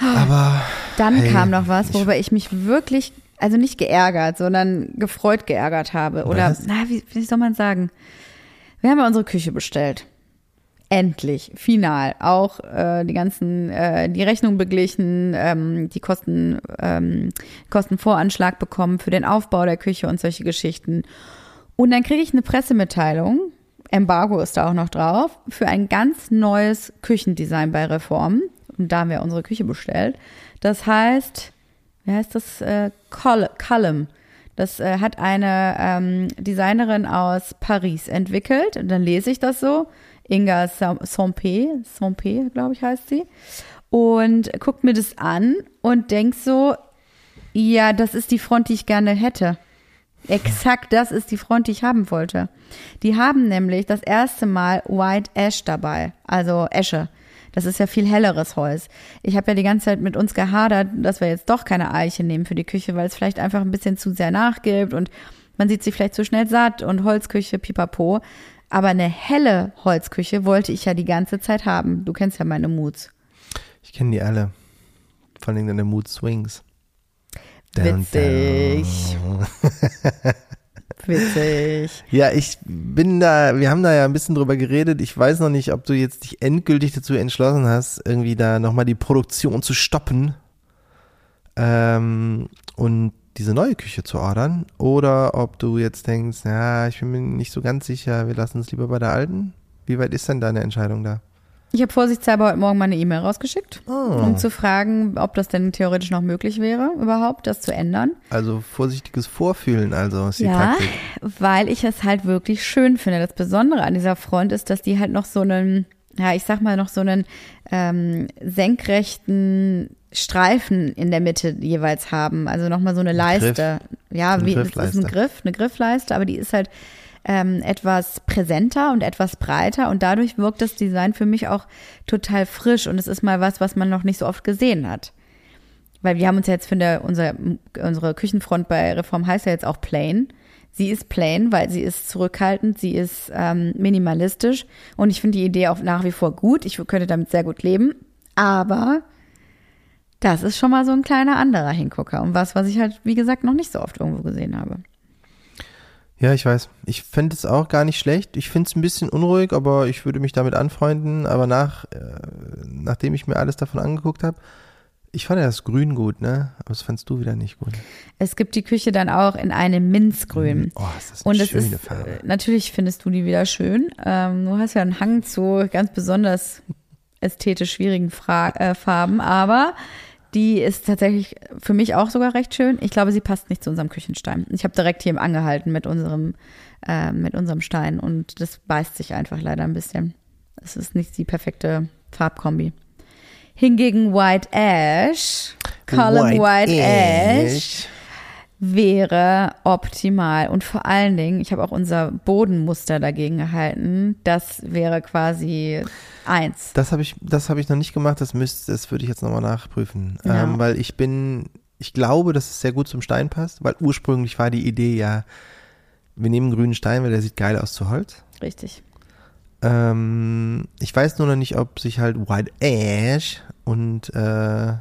B: Aber
A: Dann
B: Hey,
A: kam noch was,
B: ich-
A: worüber ich mich wirklich, also nicht geärgert, sondern gefreut geärgert habe. Oder,
B: Was?
A: na, wie, wie soll man sagen? Wir haben ja unsere Küche bestellt. Endlich, final. Auch äh, die ganzen, äh, die Rechnung beglichen, ähm, die Kosten, ähm, Kostenvoranschlag bekommen für den Aufbau der Küche und solche Geschichten. Und dann kriege ich eine Pressemitteilung, Embargo ist da auch noch drauf, für ein ganz neues Küchendesign bei Reform. Und da haben wir unsere Küche bestellt. Das heißt, wie heißt das? Äh, Col- Column. Das äh, hat eine ähm, Designerin aus Paris entwickelt. Und dann lese ich das so. Inga Sompe, Sompe, glaube ich, heißt sie. Und guckt mir das an und denkt so, ja, das ist die Front, die ich gerne hätte. Exakt das ist die Front, die ich haben wollte. Die haben nämlich das erste Mal White Ash dabei, also Esche. Das ist ja viel helleres Holz. Ich habe ja die ganze Zeit mit uns gehadert, dass wir jetzt doch keine Eiche nehmen für die Küche, weil es vielleicht einfach ein bisschen zu sehr nachgibt und man sieht sich vielleicht zu schnell satt und Holzküche, pipapo. Aber eine helle Holzküche wollte ich ja die ganze Zeit haben. Du kennst ja meine Moods.
B: ich kenne die alle. Vor allem deine Mood Swings.
A: Witzig. Witzig.
B: Ja, ich bin da, wir haben da ja ein bisschen drüber geredet. Ich weiß noch nicht, ob du jetzt dich endgültig dazu entschlossen hast, irgendwie da nochmal die Produktion zu stoppen ähm, und diese neue Küche zu ordern. Oder ob du jetzt denkst, ja, ich bin mir nicht so ganz sicher, wir lassen es lieber bei der alten. Wie weit ist denn deine Entscheidung da?
A: Ich habe vorsichtshalber heute Morgen mal eine E-Mail rausgeschickt,
B: Oh.
A: um zu fragen, ob das denn theoretisch noch möglich wäre, überhaupt das zu ändern.
B: Also vorsichtiges Vorfühlen, also ist die
A: Ja,
B: Taktik.
A: weil ich es halt wirklich schön finde. Das Besondere an dieser Front ist, dass die halt noch so einen, ja, ich sag mal noch so einen ähm, senkrechten Streifen in der Mitte jeweils haben. Also nochmal so eine Leiste. Ja,
B: Eine
A: wie, es ist ein. Griff, eine Griffleiste, aber die ist halt ähm, etwas präsenter und etwas breiter und dadurch wirkt das Design für mich auch total frisch und es ist mal was, was man noch nicht so oft gesehen hat. Weil wir haben uns ja jetzt für eine, unser, unsere Küchenfront bei Reform heißt ja jetzt auch plain. Sie ist plain, weil sie ist zurückhaltend, sie ist ähm, minimalistisch und ich finde die Idee auch nach wie vor gut. Ich könnte damit sehr gut leben, aber das ist schon mal so ein kleiner anderer Hingucker und was, was ich halt, wie gesagt, noch nicht so oft irgendwo gesehen habe.
B: Ja, ich weiß. Ich fände es auch gar nicht schlecht. Ich finde es ein bisschen unruhig, aber ich würde mich damit anfreunden. Aber nach, äh, nachdem ich mir alles davon angeguckt habe, ich fand ja das Grün gut, ne? Aber das fandst du wieder nicht gut.
A: Es gibt die Küche dann auch in einem Minzgrün.
B: Oh, ist das eine
A: Und
B: schöne
A: ist,
B: Farbe.
A: äh, natürlich findest du die wieder schön. Ähm, du hast ja einen Hang zu ganz besonders ästhetisch schwierigen Fra äh, Farben, aber die ist tatsächlich für mich auch sogar recht schön. Ich glaube, sie passt nicht zu unserem Küchenstein. Ich habe direkt hier angehalten mit unserem, äh, mit unserem Stein und das beißt sich einfach leider ein bisschen. Es ist nicht die perfekte Farbkombi. Hingegen White Ash, Column White, Ash wäre optimal. Und vor allen Dingen, ich habe auch unser Bodenmuster dagegen gehalten. Das wäre quasi eins.
B: Das habe ich, das habe ich noch nicht gemacht. Das müsste, das würde ich jetzt nochmal nachprüfen,
A: Ja.
B: ähm, weil ich bin, ich glaube, dass es sehr gut zum Stein passt, weil ursprünglich war die Idee ja, wir nehmen einen grünen Stein, weil der sieht geil aus zu Holz.
A: Richtig.
B: Ähm, ich weiß nur noch nicht, ob sich halt White Ash und äh,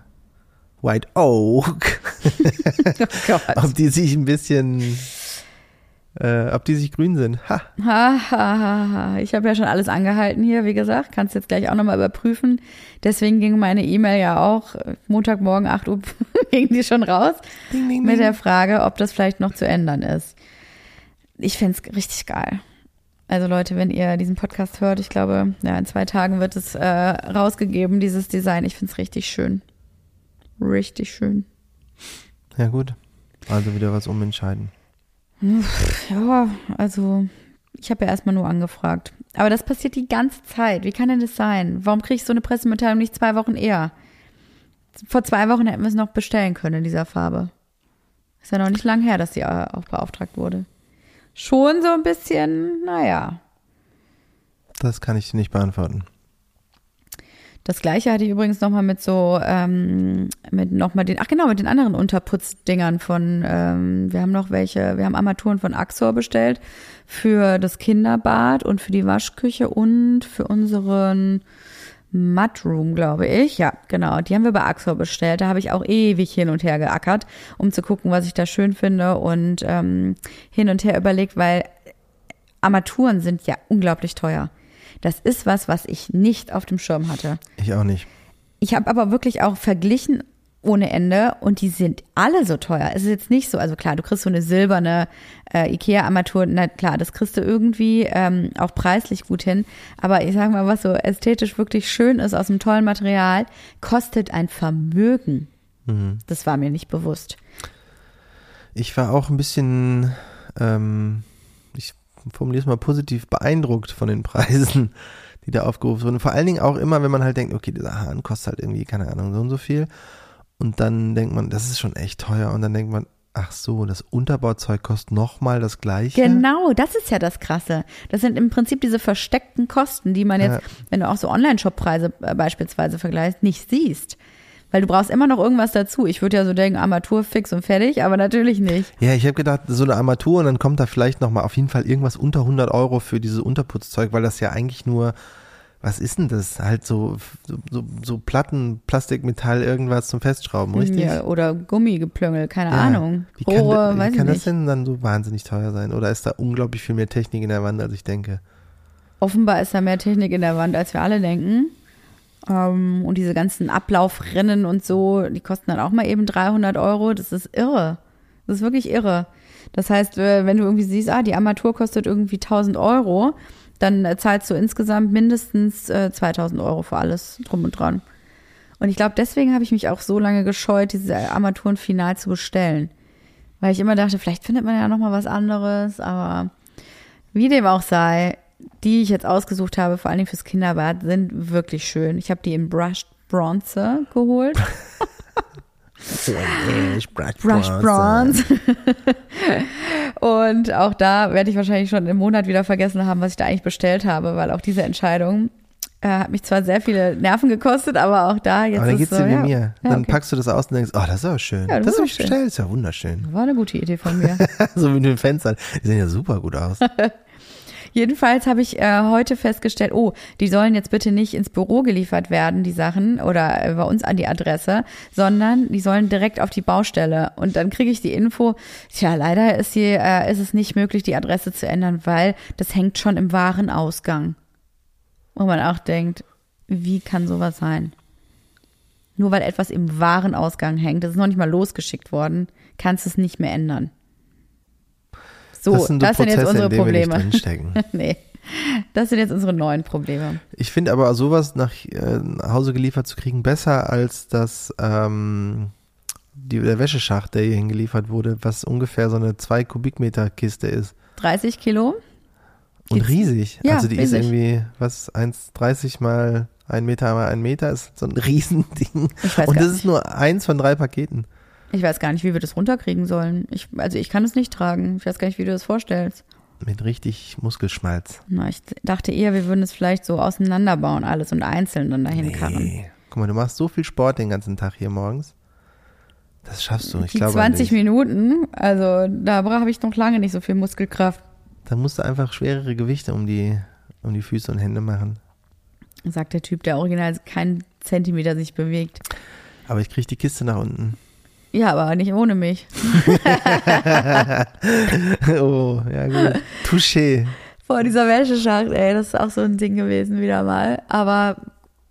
B: White Oak,
A: Oh
B: ob die sich ein bisschen, äh, ob die sich grün sind. Ha.
A: Ha, ha, ha, ha. Ich habe ja schon alles angehalten hier, wie gesagt. Kannst jetzt gleich auch nochmal überprüfen. Deswegen ging meine E-Mail ja auch äh, Montagmorgen 8 Uhr ging die schon raus
B: Ding, ding,
A: mit
B: ding.
A: der Frage, ob das vielleicht noch zu ändern ist. Ich find's richtig geil. Also Leute, wenn ihr diesen Podcast hört, ich glaube, ja, in zwei Tagen wird es äh, rausgegeben, dieses Design. Ich find's richtig schön. Richtig schön.
B: Ja gut, also wieder was umentscheiden.
A: Ja, also ich habe ja erstmal nur angefragt. Aber das passiert die ganze Zeit. Wie kann denn das sein? Warum kriege ich so eine Pressemitteilung nicht zwei Wochen eher? Vor zwei Wochen hätten wir es noch bestellen können in dieser Farbe. Ist ja noch nicht lang her, dass die äh, auch beauftragt wurde. Schon so ein bisschen, naja.
B: Das kann ich dir nicht beantworten.
A: Das gleiche hatte ich übrigens nochmal mit so, ähm, mit nochmal den, ach genau, mit den anderen Unterputzdingern von, ähm, wir haben noch welche, wir haben Armaturen von Axor bestellt für das Kinderbad und für die Waschküche und für unseren Mudroom, glaube ich. Ja, genau. Die haben wir bei Axor bestellt. Da habe ich auch ewig hin und her geackert, um zu gucken, was ich da schön finde und ähm, hin und her überlegt, weil Armaturen sind ja unglaublich teuer. Das ist was, was ich nicht auf dem Schirm hatte.
B: Ich auch nicht.
A: Ich habe aber wirklich auch verglichen ohne Ende und die sind alle so teuer. Es ist jetzt nicht so, also klar, du kriegst so eine silberne äh, Ikea-Armatur, na klar, das kriegst du irgendwie ähm, auch preislich gut hin. Aber ich sag mal, was so ästhetisch wirklich schön ist aus einem tollen Material, kostet ein Vermögen.
B: Mhm.
A: Das war mir nicht bewusst.
B: Ich war auch ein bisschen, ähm, formuliere es mal positiv, beeindruckt von den Preisen, die da aufgerufen wurden. Vor allen Dingen auch immer, wenn man halt denkt, okay, dieser Hahn kostet halt irgendwie, keine Ahnung, so und so viel. Und dann denkt man, das ist schon echt teuer. Und dann denkt man, ach so, das Unterbauzeug kostet nochmal das gleiche.
A: Genau, das ist ja das Krasse. Das sind im Prinzip diese versteckten Kosten, die man jetzt,
B: Ja.
A: wenn du auch so Online-Shop-Preise äh, beispielsweise vergleichst, nicht siehst. Weil du brauchst immer noch irgendwas dazu. Ich würde ja so denken, Armatur fix und fertig, aber natürlich nicht.
B: Ja, ich habe gedacht, so eine Armatur und dann kommt da vielleicht nochmal auf jeden Fall irgendwas unter 100 Euro für dieses Unterputzzeug, weil das ja eigentlich nur, was ist denn das? Halt so, so, so, Platten, Plastik, Metall, irgendwas zum Festschrauben, richtig?
A: Ja, oder Gummigeplüngel, keine
B: Ja.
A: Ahnung.
B: Wie kann,
A: Rohre,
B: da- wie
A: weiß ich
B: kann das
A: nicht.
B: denn dann so wahnsinnig teuer sein? Oder ist da unglaublich viel mehr Technik in der Wand, als ich denke?
A: Offenbar ist da mehr Technik in der Wand, als wir alle denken. Ähm, und diese ganzen Ablaufrennen und so, die kosten dann auch mal eben 300 Euro. Das ist irre. Das ist wirklich irre. Das heißt, äh, wenn du irgendwie siehst, ah, die Armatur kostet irgendwie 1000 Euro, dann äh, zahlst du insgesamt mindestens äh, 2000 Euro für alles drum und dran. Und ich glaube, deswegen habe ich mich auch so lange gescheut, diese Armaturen final zu bestellen. Weil ich immer dachte, vielleicht findet man ja noch mal was anderes, aber wie dem auch sei, die ich jetzt ausgesucht habe, vor allen Dingen fürs Kinderbad, sind wirklich schön. Ich habe die in Brushed Bronze geholt. Brush Bronze. und auch da werde ich wahrscheinlich schon im Monat wieder vergessen haben, was ich da eigentlich bestellt habe, weil auch diese Entscheidung äh, hat mich zwar sehr viele Nerven gekostet, aber auch da jetzt.
B: Aber dann geht's
A: so,
B: dir wie
A: ja.
B: mir.
A: Ja,
B: Dann
A: okay.
B: packst du das aus und denkst, oh, das ist aber schön.
A: Ja, das
B: habe ich bestellt, ist ja wunderschön.
A: War eine gute Idee von mir.
B: so mit den Fenstern. Die sehen ja super gut aus.
A: Jedenfalls habe ich äh, heute festgestellt, oh, die sollen jetzt bitte nicht ins Büro geliefert werden, die Sachen, oder äh, bei uns an die Adresse, sondern die sollen direkt auf die Baustelle. Und dann kriege ich die Info, tja, leider ist, die, äh, ist es nicht möglich, die Adresse zu ändern, weil das hängt schon im Warenausgang. Wo man auch denkt, wie kann sowas sein? Nur weil etwas im Warenausgang hängt, das ist noch nicht mal losgeschickt worden, kannst du es nicht mehr ändern. So,
B: das sind
A: das sind jetzt unsere Probleme. nee. Das sind jetzt unsere neuen Probleme.
B: Ich finde aber sowas nach äh, Hause geliefert zu kriegen besser als das ähm, die, der Wäscheschacht, der hier hingeliefert wurde, was ungefähr so eine 2 Kubikmeter Kiste ist.
A: 30 Kilo?
B: Und
A: Geht's-
B: riesig.
A: Ja,
B: also die ist
A: riesig.
B: irgendwie, was, 1,30 mal 1 Meter mal 1 Meter ist so ein Riesending. Und das ist nur eins von drei Paketen.
A: Ich weiß gar nicht, wie wir das runterkriegen sollen. Ich, also ich kann es nicht tragen. Ich weiß gar nicht, wie du das vorstellst.
B: Mit richtig Muskelschmalz.
A: Na, ich dachte eher, wir würden es vielleicht so auseinanderbauen, alles und einzeln dann dahin karren.
B: Nee. Guck mal, du machst so viel Sport den ganzen Tag hier morgens. Das schaffst du. Ich
A: Die
B: glaube
A: 20
B: nicht.
A: Minuten, also da habe ich noch lange nicht so viel Muskelkraft,
B: Da musst du einfach schwerere Gewichte um die, um die Füße und Hände machen.
A: sagt der Typ, der original keinen Zentimeter sich bewegt.
B: Aber ich krieg die Kiste nach unten.
A: Ja, aber nicht ohne mich.
B: oh, ja gut. Touché.
A: Vor dieser Wäscheschacht, ey, das ist auch so ein Ding gewesen wieder mal. Aber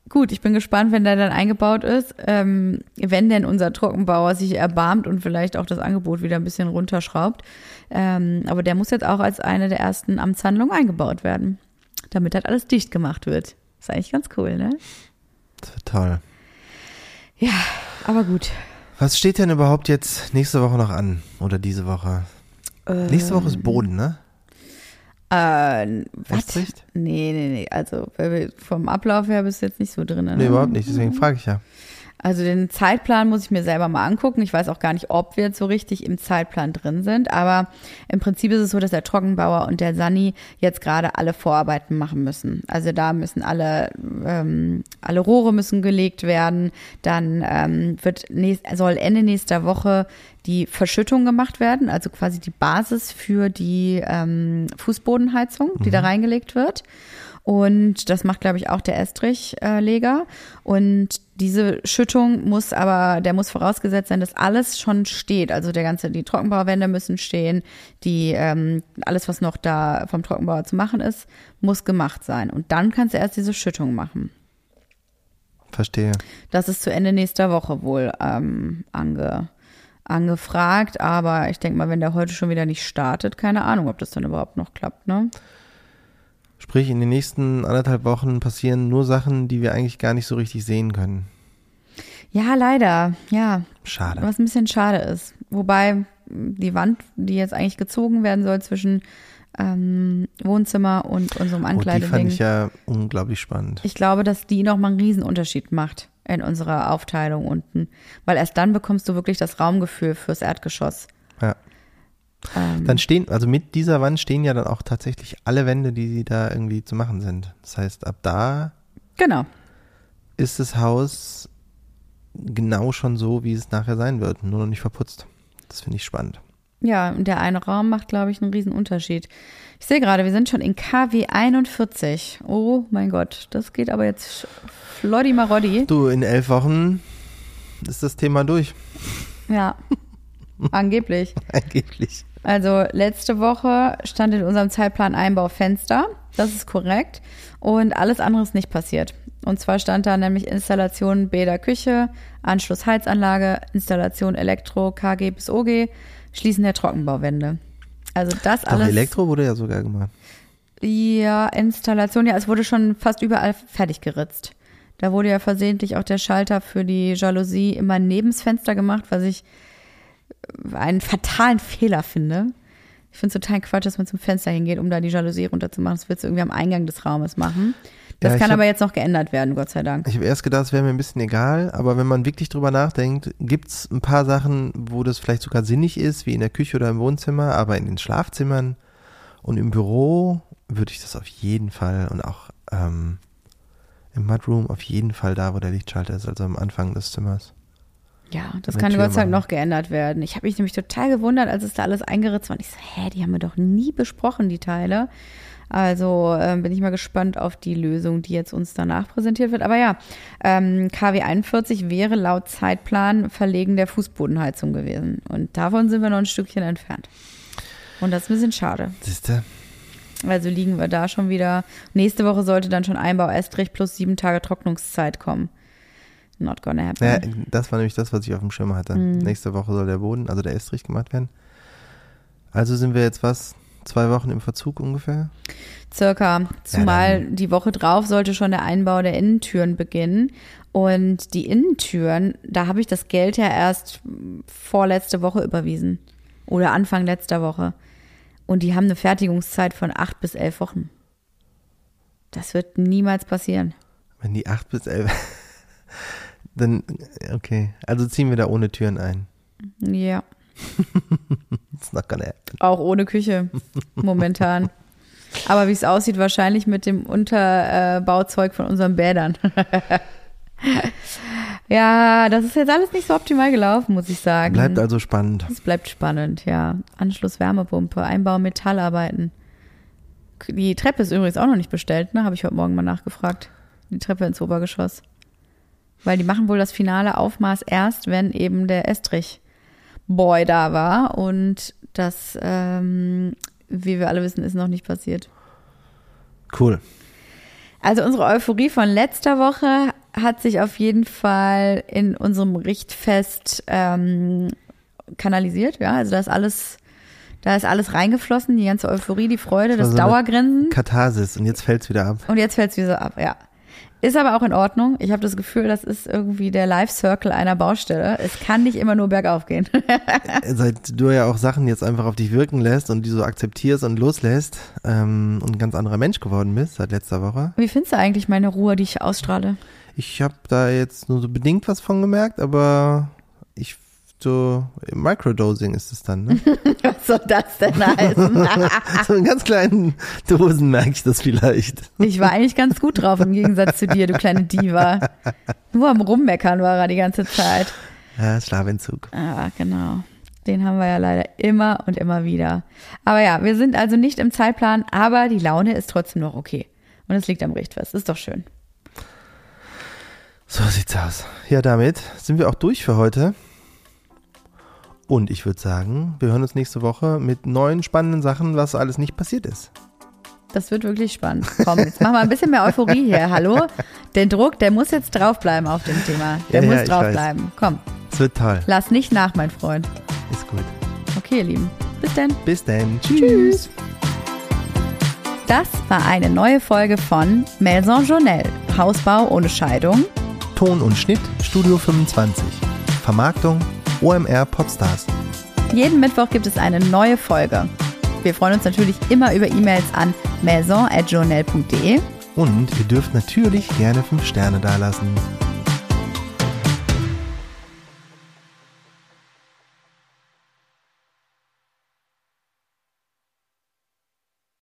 A: gut, ich bin gespannt, wenn der dann eingebaut ist. Ähm, wenn denn unser Trockenbauer sich erbarmt und vielleicht auch das Angebot wieder ein bisschen runterschraubt. Ähm, aber der muss jetzt auch als eine der ersten Amtshandlungen eingebaut werden, damit halt alles dicht gemacht wird. Ist eigentlich ganz cool, ne?
B: Toll.
A: Ja, aber gut.
B: Was steht denn überhaupt jetzt nächste Woche noch an? Oder diese Woche? Nächste Woche ist Boden, ne?
A: Äh, was? Nee, nee, nee. Also vom Ablauf her bist du jetzt nicht so drin. Ne?
B: Nee, überhaupt nicht. Deswegen frage ich ja.
A: Also den Zeitplan muss ich mir selber mal angucken. Ich weiß auch gar nicht, ob wir jetzt so richtig im Zeitplan drin sind. Aber im Prinzip ist es so, dass der Trockenbauer und der Sani jetzt gerade alle Vorarbeiten machen müssen. Also da müssen alle, ähm, alle Rohre müssen gelegt werden. Dann ähm, wird nächst, soll Ende nächster Woche die Verschüttung gemacht werden, also quasi die Basis für die ähm, Fußbodenheizung, die da reingelegt wird. Und das macht, glaube ich, auch der Estrichleger. Und diese Schüttung muss aber, der muss vorausgesetzt sein, dass alles schon steht. Also der ganze, die Trockenbauwände müssen stehen, die, ähm, alles, was noch da vom Trockenbauer zu machen ist, muss gemacht sein. Und dann kannst du erst diese Schüttung machen.
B: Verstehe.
A: Das ist zu Ende nächster Woche wohl ähm, ange, angefragt. Aber ich denke mal, wenn der heute schon wieder nicht startet, keine Ahnung, ob das dann überhaupt noch klappt, ne?
B: Sprich, in den nächsten anderthalb Wochen passieren nur Sachen, die wir eigentlich gar nicht so richtig sehen können.
A: Ja, leider. Ja,
B: Schade.
A: Was ein bisschen schade ist. Wobei die Wand, die jetzt eigentlich gezogen werden soll zwischen ähm, Wohnzimmer und unserem
B: Und die
A: Ankleideding.
B: fand ich ja unglaublich spannend.
A: ich glaube, dass die nochmal einen Riesenunterschied macht in unserer Aufteilung unten. Weil erst dann bekommst du wirklich das Raumgefühl fürs Erdgeschoss.
B: Ja.
A: Ähm,
B: Dann stehen, also mit dieser Wand stehen ja dann auch tatsächlich alle Wände, die da irgendwie zu machen sind. Das heißt, ab da
A: genau.
B: ist das Haus genau schon so, wie es nachher sein wird, nur noch nicht verputzt. Das finde ich spannend.
A: Ja, und der eine Raum macht, glaube ich, einen Riesenunterschied. Ich sehe gerade, wir sind schon in KW 41. Oh mein Gott, das geht aber jetzt floddy maroddi.
B: Du, in elf Wochen ist das Thema durch,
A: Ja, angeblich.
B: angeblich.
A: Also letzte Woche stand in unserem Zeitplan Einbau Fenster. Das ist korrekt. Und alles andere ist nicht passiert. Und zwar stand da nämlich Installation Bäder Küche, Anschluss Heizanlage, Installation Elektro, KG bis OG, Schließen der Trockenbauwände. Also das
B: Doch,
A: alles
B: Elektro wurde ja sogar gemacht.
A: Ja, Installation, ja, es wurde schon fast überall fertig geritzt. Da wurde ja versehentlich auch der Schalter für die Jalousie immer neben das Fenster gemacht, was ich einen fatalen Fehler finde. Ich finde es total Quatsch, dass man zum Fenster hingeht, um da die Jalousie runterzumachen. Das willst du irgendwie am Eingang des Raumes machen. Das
B: Ja,
A: kann
B: hab-
A: aber jetzt noch geändert werden, Gott sei Dank.
B: Ich habe erst gedacht, es wäre mir ein bisschen egal, aber wenn man wirklich drüber nachdenkt, gibt's ein paar Sachen, wo das vielleicht sogar sinnig ist, wie in der Küche oder im Wohnzimmer, aber in den Schlafzimmern und im Büro würde ich das auf jeden Fall und auch ähm, im Mudroom auf jeden Fall da, wo der Lichtschalter ist, also am Anfang des Zimmers.
A: Ja, das kann Gott sei Dank noch geändert werden. Ich habe mich nämlich total gewundert, als es da alles eingeritzt war. Und ich so, hä, die haben wir doch nie besprochen, die Teile. Also ähm, bin ich mal gespannt auf die Lösung, die jetzt uns danach präsentiert wird. Aber ja, ähm, KW 41 wäre laut Zeitplan Verlegen der Fußbodenheizung gewesen. Und davon sind wir noch ein Stückchen entfernt. Und das ist ein bisschen schade.
B: Siehste?
A: Also liegen wir da schon wieder. Nächste Woche sollte dann schon Einbau Estrich plus sieben Tage Trocknungszeit kommen. Not gonna happen.
B: Ja, das war nämlich das, was ich auf dem Schirm hatte.
A: Mhm.
B: Nächste Woche soll der Boden, also der Estrich gemacht werden. Also sind wir jetzt was? Zwei Wochen im Verzug ungefähr?
A: Circa. Zumal
B: dann-
A: die Woche drauf sollte schon der Einbau der Innentüren beginnen. Und die Innentüren, da habe ich das Geld ja erst vorletzte Woche überwiesen. Oder Anfang letzter Woche. Und die haben eine Fertigungszeit von acht bis elf Wochen. Das wird niemals passieren.
B: Wenn die acht bis elf. Dann, okay. Also ziehen wir da ohne Türen ein.
A: Ja.
B: It's not gonna happen.
A: Auch ohne Küche momentan. Aber wie es aussieht, wahrscheinlich mit dem Unterbauzeug von unseren Bädern. ja, das ist jetzt alles nicht so optimal gelaufen, muss ich sagen.
B: Bleibt also spannend.
A: es bleibt spannend, ja. Anschluss Wärmepumpe, Einbau Metallarbeiten. Die Treppe ist übrigens auch noch nicht bestellt, ne? Habe ich heute Morgen mal nachgefragt. Die Treppe ins Obergeschoss. Weil die machen wohl das finale Aufmaß erst, wenn eben der Estrich Boy da war. Und das, ähm, wie wir alle wissen, ist noch nicht passiert.
B: Cool.
A: Also unsere Euphorie von letzter Woche hat sich auf jeden Fall in unserem Richtfest ähm, kanalisiert. Ja, also da ist alles, da ist alles reingeflossen, die ganze Euphorie, die Freude,
B: Das
A: das
B: so
A: Dauergrinsen.
B: Katharsis und jetzt fällt's wieder ab.
A: Und jetzt fällt es wieder ab, ja. Ist aber auch in Ordnung. Ich habe das Gefühl, das ist irgendwie der Life Circle einer Baustelle. Es kann nicht immer nur bergauf gehen.
B: Seit du ja auch Sachen jetzt einfach auf dich wirken lässt und die so akzeptierst und loslässt ähm, und ein ganz anderer Mensch geworden bist seit letzter Woche.
A: Wie findest du eigentlich meine Ruhe, die ich ausstrahle?
B: Ich habe da jetzt nur so bedingt was von gemerkt, aber so Microdosing ist es dann, ne?
A: Was soll das denn heißen?
B: so in ganz kleinen Dosen merke ich das vielleicht.
A: Ich war eigentlich ganz gut drauf im Gegensatz zu dir, du kleine Diva. Nur am Rummeckern war er die ganze Zeit.
B: Ja, Schlafentzug.
A: Ja, genau. Den haben wir ja leider immer und immer wieder. Aber ja, wir sind also nicht im Zeitplan, aber die Laune ist trotzdem noch okay. Und es liegt am Richtfest. Ist doch schön.
B: So sieht's aus. Ja, damit sind wir auch durch für heute. Und ich würde sagen, wir hören uns nächste Woche mit neuen spannenden Sachen, was alles nicht passiert ist.
A: Das wird wirklich spannend. Komm, jetzt machen wir ein bisschen mehr Euphorie hier. Hallo? Der Druck, der muss jetzt draufbleiben auf dem Thema. Der
B: Ja, ja,
A: muss
B: ich
A: draufbleiben. Komm,
B: Es wird toll.
A: lass nicht nach, mein Freund.
B: Ist gut.
A: Okay, ihr Lieben. Bis dann.
B: Bis dann.
A: Tschüss. Das war eine neue Folge von Maison Journelle. Hausbau ohne Scheidung.
B: Ton und Schnitt Studio 25. Vermarktung OMR Podstars.
A: Jeden Mittwoch gibt es eine neue Folge. Wir freuen uns natürlich immer über E-Mails an maison.journal.de.
B: Und ihr dürft natürlich gerne 5 Sterne dalassen.